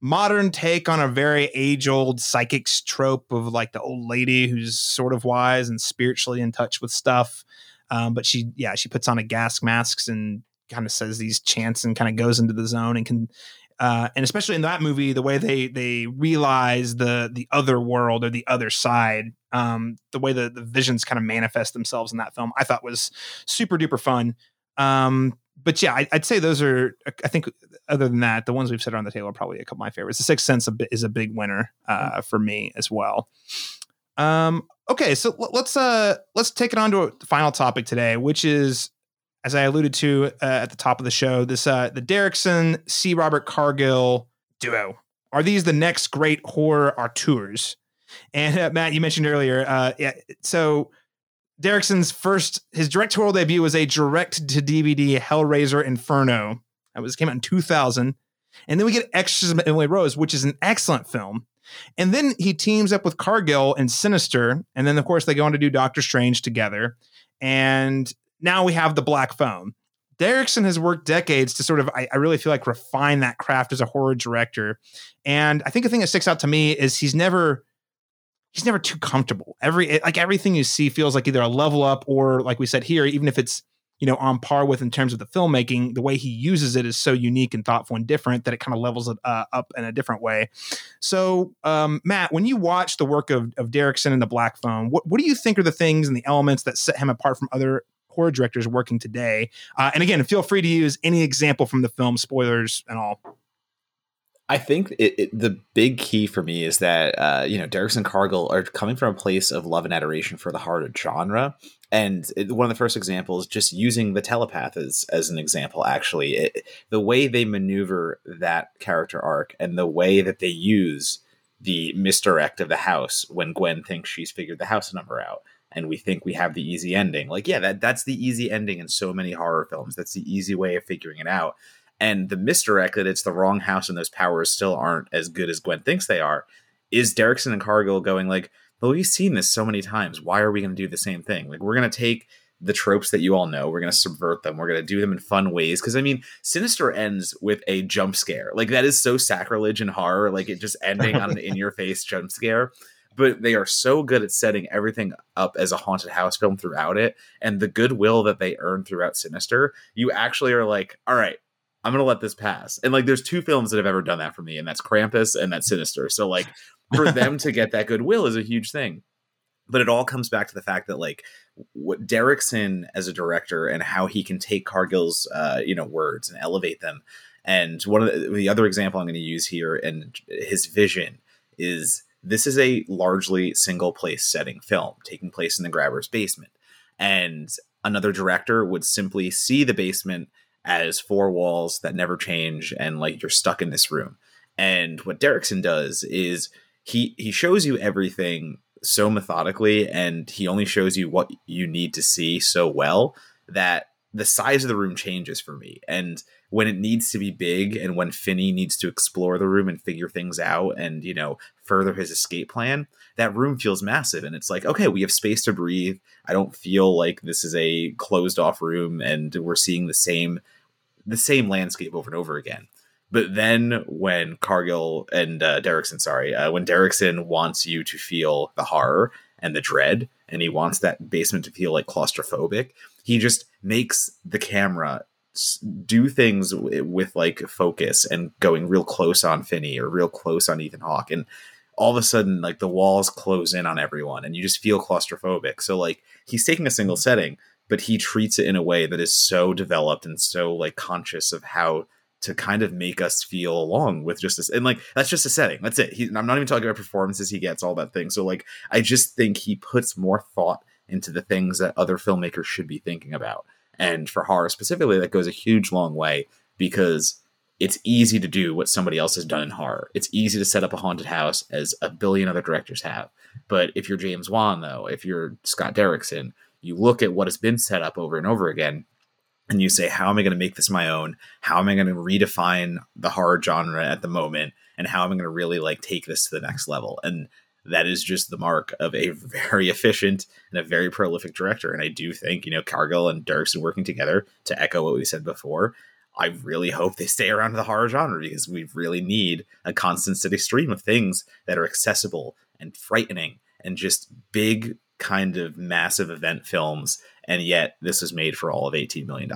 modern take on a very age old psychics trope of like the old lady who's sort of wise and spiritually in touch with stuff. Um, but she, yeah, she puts on a gas masks and kind of says these chants and kind of goes into the zone and can, uh, and especially in that movie, the way they they realize the the other world or the other side, um, the way the the visions kind of manifest themselves in that film, I thought was super duper fun. Um, but yeah, I, I'd say those are. I think other than that, the ones we've said on the table are probably a couple of my favorites. The Sixth Sense is a big winner uh, for me as well. Um, okay, so let's uh let's take it on to a final topic today, which is, as I alluded to uh, at the top of the show, this uh the Derrickson C. Robert Cargill duo. Are these the next great horror auteurs? And uh, Matt, you mentioned earlier, uh, yeah. So Derrickson's first his directorial debut was a direct to DVD Hellraiser Inferno. That was came out in 2000. And then we get Exorcism of Emily Rose, which is an excellent film. And then he teams up with Cargill and Sinister. And then, of course, they go on to do Doctor Strange together. And now we have the Black Phone. Derrickson has worked decades to sort of, I, I really feel like, refine that craft as a horror director. And I think the thing that sticks out to me is he's never. He's never too comfortable. Every like everything you see feels like either a level up or, like we said here, even if it's you know on par with in terms of the filmmaking, the way he uses it is so unique and thoughtful and different that it kind of levels it uh, up in a different way. So, um, Matt, when you watch the work of, of Derrickson and the Black Phone, what, what do you think are the things and the elements that set him apart from other horror directors working today? Uh, and again, feel free to use any example from the film, spoilers and all. I think it, it, the big key for me is that uh, you know Derrickson Cargill are coming from a place of love and adoration for the horror genre, and it, one of the first examples, just using the telepath as as an example. Actually, it, the way they maneuver that character arc and the way that they use the misdirect of the house when Gwen thinks she's figured the house number out, and we think we have the easy ending. Like, yeah, that that's the easy ending in so many horror films. That's the easy way of figuring it out and the misdirect that it's the wrong house and those powers still aren't as good as Gwen thinks they are is Derrickson and Cargill going like, well, we've seen this so many times. Why are we going to do the same thing? Like, we're going to take the tropes that you all know, we're going to subvert them, we're going to do them in fun ways. Because I mean, Sinister ends with a jump scare. Like, that is so sacrilege in horror. Like, it just ending on an in your face jump scare. But they are so good at setting everything up as a haunted house film throughout it. And the goodwill that they earn throughout Sinister, you actually are like, all right, I'm gonna let this pass. And like, there's two films that have ever done that for me, and that's Krampus and that's Sinister. So like, for them to get that goodwill is a huge thing. But it all comes back to the fact that like what Derrickson as a director and how he can take Cargill's uh, you know words and elevate them. And one of the, the other example I'm going to use here and his vision is this is a largely single place setting film taking place in the grabber's basement and another director would simply see the basement as four walls that never change and like you're stuck in this room. And what Derrickson does is he he shows you everything so methodically and he only shows you what you need to see so well that the size of the room changes for me. And when it needs to be big and when Finney needs to explore the room and figure things out and, you know, further his escape plan, that room feels massive. And it's like, okay, we have space to breathe. I don't feel like this is a closed off room and we're seeing the same the same landscape over and over again. But then when Cargill and uh, Derrickson, sorry, uh, when Derrickson wants you to feel the horror and the dread, and he wants that basement to feel like claustrophobic, he just makes the camera do things w- with like focus and going real close on Finney or real close on Ethan Hawke. And all of a sudden, like the walls close in on everyone and you just feel claustrophobic. So, like, he's taking a single setting, but he treats it in a way that is so developed and so like conscious of how to kind of make us feel along with just this and like that's just a setting that's it. He, i'm not even talking about performances he gets all that thing. So like i just think he puts more thought into the things that other filmmakers should be thinking about. And for horror specifically that goes a huge long way because it's easy to do what somebody else has done in horror. It's easy to set up a haunted house as a billion other directors have. But if you're james wan though if you're scott derrickson you look at what has been set up over and over again and you say, how am I going to make this my own? How am I going to redefine the horror genre at the moment? And how am I going to really like take this to the next level? And that is just the mark of a very efficient and a very prolific director. And I do think, you know, Cargill and Derrickson working together to echo what we said before. I really hope they stay around the horror genre because we really need a constant steady stream of things that are accessible and frightening and just big kind of massive event films, and yet this was made for all of $18 million.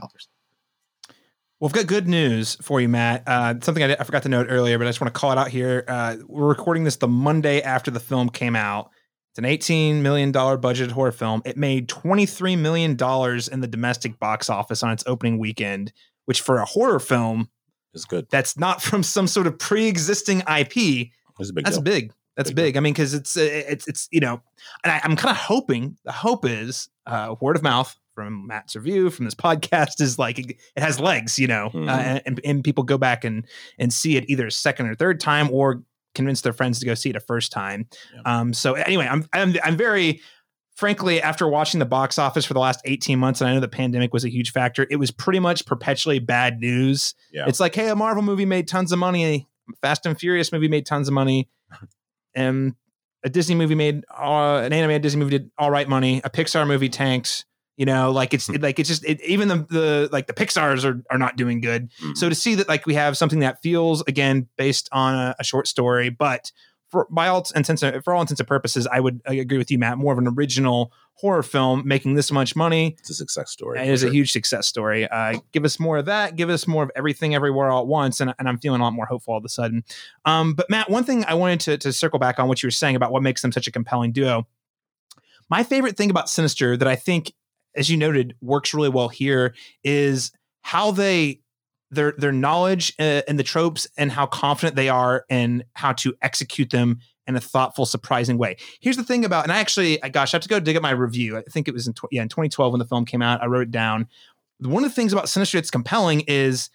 Well, we've got good news for you, Matt. Uh, something I, I, forgot to note earlier, but I just want to call it out here. Uh, we're recording this the Monday after the film came out. It's an $18 million budgeted horror film. It made $23 million in the domestic box office on its opening weekend, which for a horror film is good. That's not from some sort of pre existing IP. That's big. That's deal. big. That's big. I mean, because it's it's it's you know, and I, am kind of hoping the hope is uh, word of mouth from Matt's review from this podcast is like it, it has legs, you know, mm-hmm. uh, and, and people go back and and see it either a second or third time or convince their friends to go see it a first time. Yeah. Um, so anyway, I'm I'm I'm very frankly after watching the box office for the last 18 months and I know the pandemic was a huge factor, it was pretty much perpetually bad news. Yeah. It's like, hey, a Marvel movie made tons of money, Fast and Furious movie made tons of money and a Disney movie made uh, an animated Disney movie did all right money. A Pixar movie tanks. You know, like it's like it's just it, even the the like the Pixar's are are not doing good. Mm-hmm. So to see that like we have something that feels again based on a, a short story, but for by all intents for all intents and purposes, I would I agree with you, Matt. More of an original horror film making this much money. It's a success story. It is sure. a huge success story. Uh, give us more of that. Give us more of everything everywhere all at once. And, and I'm feeling a lot more hopeful all of a sudden. Um, but Matt, one thing I wanted to, to circle back on what you were saying about what makes them such a compelling duo. My favorite thing about Sinister that I think, as you noted, works really well here is how they their their knowledge uh, and the tropes and how confident they are and how to execute them in a thoughtful, surprising way. Here's the thing about, and I actually, gosh, I have to go dig up my review. I think it was in yeah in 2012 when the film came out. I wrote it down. One of the things about Sinister that's compelling is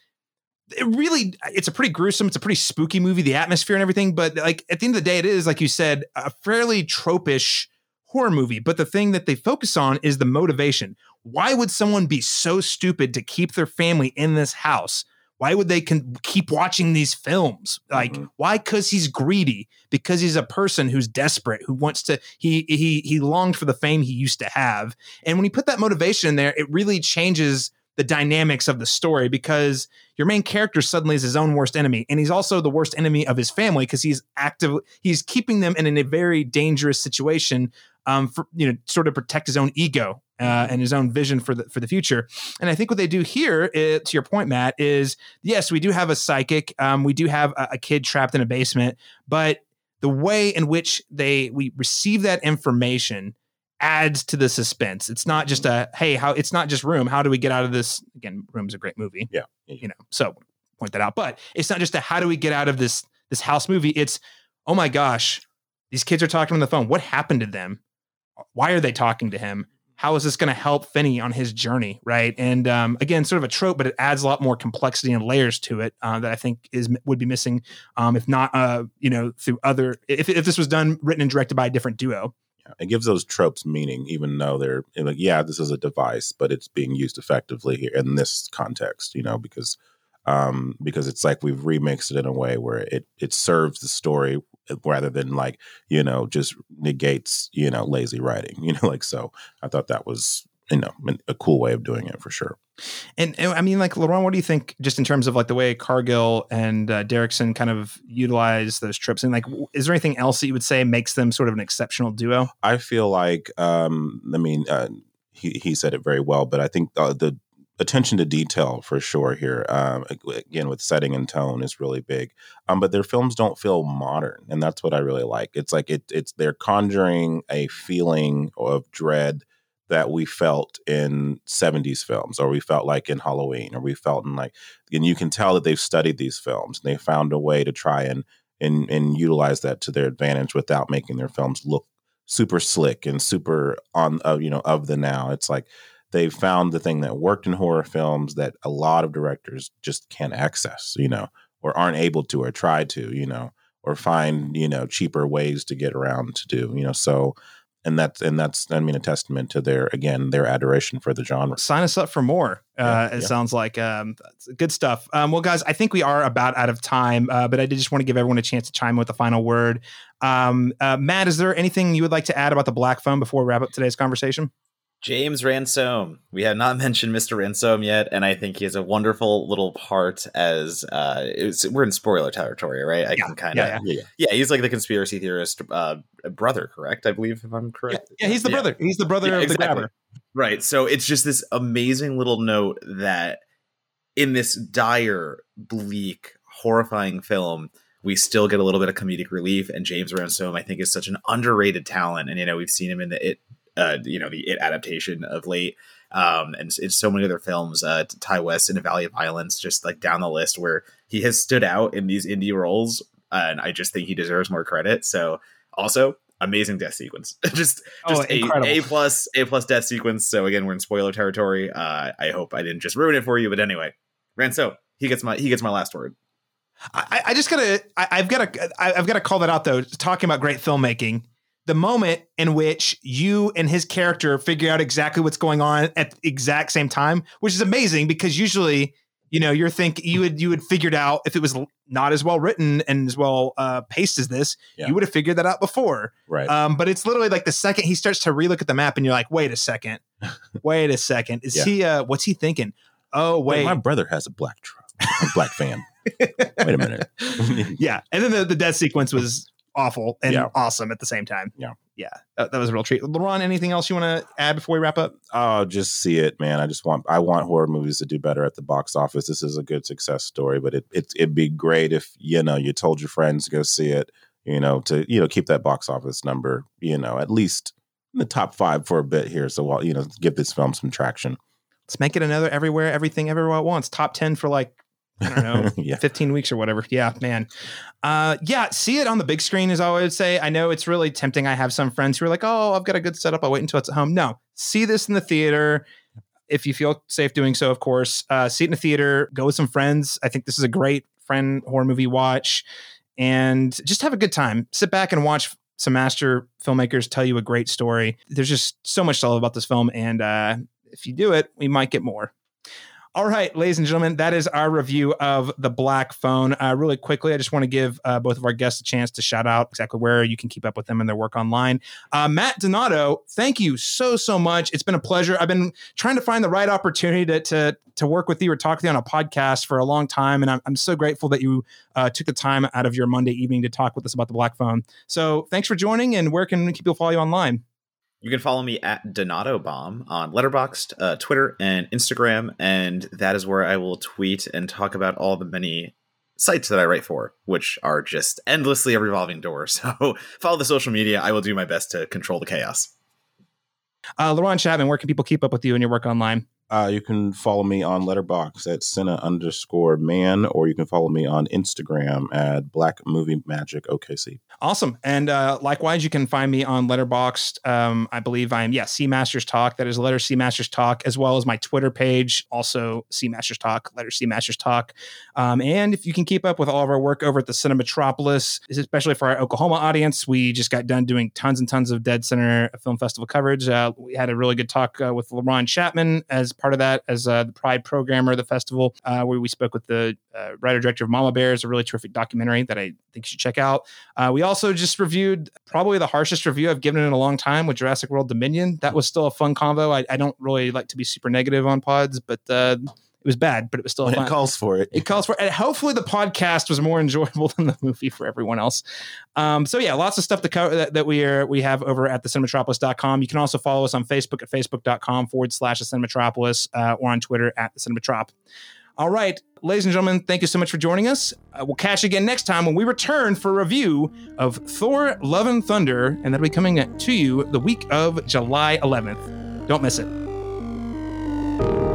it really it's a pretty gruesome, it's a pretty spooky movie, the atmosphere and everything. But like at the end of the day, it is like you said, a fairly tropish horror movie. But the thing that they focus on is the motivation. Why would someone be so stupid to keep their family in this house? Why would they con- keep watching these films? Like, mm-hmm. why? Because he's greedy. Because he's a person who's desperate, who wants to. He he he longed for the fame he used to have. And when you put that motivation in there, it really changes the dynamics of the story because your main character suddenly is his own worst enemy and he's also the worst enemy of his family because he's active he's keeping them in a very dangerous situation um, for you know sort of protect his own ego uh, and his own vision for the for the future. And I think what they do here, is, to your point, Matt, is yes, we do have a psychic, um, we do have a, a kid trapped in a basement, but the way in which they we receive that information adds to the suspense. It's not just a hey, how it's not just room. How do we get out of this? Again, Room's a great movie. Yeah, you know, so point that out. But it's not just a how do we get out of this this house movie. It's oh my gosh, these kids are talking on the phone. What happened to them? Why are they talking to him? how is this going to help Finney on his journey, right? And um, again, sort of a trope, but it adds a lot more complexity and layers to it uh, that I think is would be missing, um, if not, uh, you know, through other. If, if this was done, written and directed by a different duo. It gives those tropes meaning, even though they're like, yeah, this is a device, but it's being used effectively here in this context, you know, because um, because it's like we've remixed it in a way where it it serves the story rather than like you know just negates you know lazy writing you know like so i thought that was you know a cool way of doing it for sure and, and i mean like laron what do you think just in terms of like the way cargill and uh, derrickson kind of utilize those trips and like is there anything else that you would say makes them sort of an exceptional duo i feel like um i mean uh, he, he said it very well but i think uh, the attention to detail for sure here. Um, again, with setting and tone is really big. Um, but their films don't feel modern, and that's what I really like. It's like it, it's they're conjuring a feeling of dread that we felt in 70s films or we felt like in Halloween or we felt in like and you can tell that they've studied these films and they found a way to try and and and utilize that to their advantage without making their films look super slick and super on uh, you know of the now. It's like they've found the thing that worked in horror films that a lot of directors just can't access, you know, or aren't able to or try to, you know, or find, you know, cheaper ways to get around to do, you know. So and that's and that's I mean a testament to their again their adoration for the genre. Sign us up for more. Uh, it yeah. sounds like um, good stuff. Um, well, guys, I think we are about out of time, uh, but I did just want to give everyone a chance to chime in with the final word. Um, uh, Matt, is there anything you would like to add about the Black Phone before we wrap up today's conversation? James Ransone. We have not mentioned Mr. Ransone yet, and I think he has a wonderful little part as uh, we're in spoiler territory, right? I yeah, can kind of, yeah, yeah. yeah, he's like the conspiracy theorist uh, brother, correct? I believe, if I'm correct. Yeah, he's the brother. He's the brother of exactly. the grabber. Right. So it's just this amazing little note that in this dire, bleak, horrifying film, we still get a little bit of comedic relief. And James Ransone, I think, is such an underrated talent. And you know, we've seen him in the It uh, you know, the It adaptation of late. Um, and in so many other films, uh, Ti West in A Valley of Violence, just like down the list where he has stood out in these indie roles. Uh, and I just think he deserves more credit. So also amazing death sequence, just just oh, a a plus a plus death sequence. So again, we're in spoiler territory. Uh, I hope I didn't just ruin it for you, but anyway, Ranso he gets my he gets my last word. I, I just gotta I, I've got to I've got to call that out though. Talking about great filmmaking, the moment in which you and his character figure out exactly what's going on at the exact same time, which is amazing because usually, you know, you're think you would you would figured out if it was not as well written and as well uh, paced as this, yeah. you would have figured that out before. Right. Um, but it's literally like the second he starts to relook at the map, and you're like, wait a second, wait a second, is yeah. he? Uh, what's he thinking? Oh wait, wait, my brother has a black truck, a black fan. wait a minute. yeah, and then the, the death sequence was awful and yeah. awesome at the same time. Yeah. Yeah. That, that was a real treat. LaRon, anything else you want to add before we wrap up? Oh, just see it, man. I just want I want horror movies to do better at the box office. This is a good success story, but it, it it'd be great if, you know, you told your friends to go see it, you know, to, you know, keep that box office number, you know, at least in the top five for a bit here. So, while, you know, give this film some traction. Let's make it another everywhere, everything, everywhere at once. Top 10 for like I don't know, yeah. 15 weeks or whatever. Yeah, man. Uh, yeah, see it on the big screen is all I would say. I know it's really tempting. I have some friends who are like, oh, I've got a good setup. I'll wait until it's at home. No, see this in the theater. If you feel safe doing so, of course, uh, see it in the theater, go with some friends. I think this is a great friend horror movie watch and just have a good time. Sit back and watch some master filmmakers tell you a great story. There's just so much to love about this film. And uh, if you do it, we might get more. All right, ladies and gentlemen, that is our review of the Black Phone. Uh, really quickly, I just want to give uh, both of our guests a chance to shout out exactly where you can keep up with them and their work online. Uh, Matt Donato, thank you so so much. It's been a pleasure. I've been trying to find the right opportunity to to, to work with you or talk to you on a podcast for a long time, and I'm, I'm so grateful that you uh, took the time out of your Monday evening to talk with us about the Black Phone. So thanks for joining. And where can people follow you online? You can follow me at Donato Bomb on Letterboxd, uh, Twitter, and Instagram, and that is where I will tweet and talk about all the many sites that I write for, which are just endlessly a revolving door. So follow the social media. I will do my best to control the chaos. Uh, LaRon Chapman, where can people keep up with you and your work online? Uh, you can follow me on Letterboxd at Cinna underscore man, or you can follow me on Instagram at Black Movie Magic OKC. Awesome. And uh, likewise, you can find me on Letterboxd. Um, I believe I'm, yeah, C Masters Talk. That is letter C Masters Talk, as well as my Twitter page, also C Masters Talk, letter C Masters Talk. Um, and if you can keep up with all of our work over at the Cinematropolis, especially for our Oklahoma audience, we just got done doing tons and tons of Dead Center Film Festival coverage. Uh, we had a really good talk uh, with LaRon Chapman as part of that, as uh, the Pride programmer of the festival, uh, where we spoke with the uh, writer director of Mama Bears, a really terrific documentary that I think you should check out. Uh, we also just reviewed probably the harshest review I've given in a long time with Jurassic World Dominion. That was still a fun convo. I, I don't really like to be super negative on pods, but uh, was bad, but it was still When fun. it calls for it. It calls for, it. and hopefully the podcast was more enjoyable than the movie for everyone else. Um, so yeah, lots of stuff to cover that, that we are we have over at the cinematropolis.com. You can also follow us on Facebook at facebook.com forward slash the cinematropolis uh, or on Twitter at the cinematrop. All right, ladies and gentlemen, thank you so much for joining us. Uh, we'll catch you again next time when we return for a review of Thor: Love and Thunder, and that'll be coming to you the week of July 11th. Don't miss it.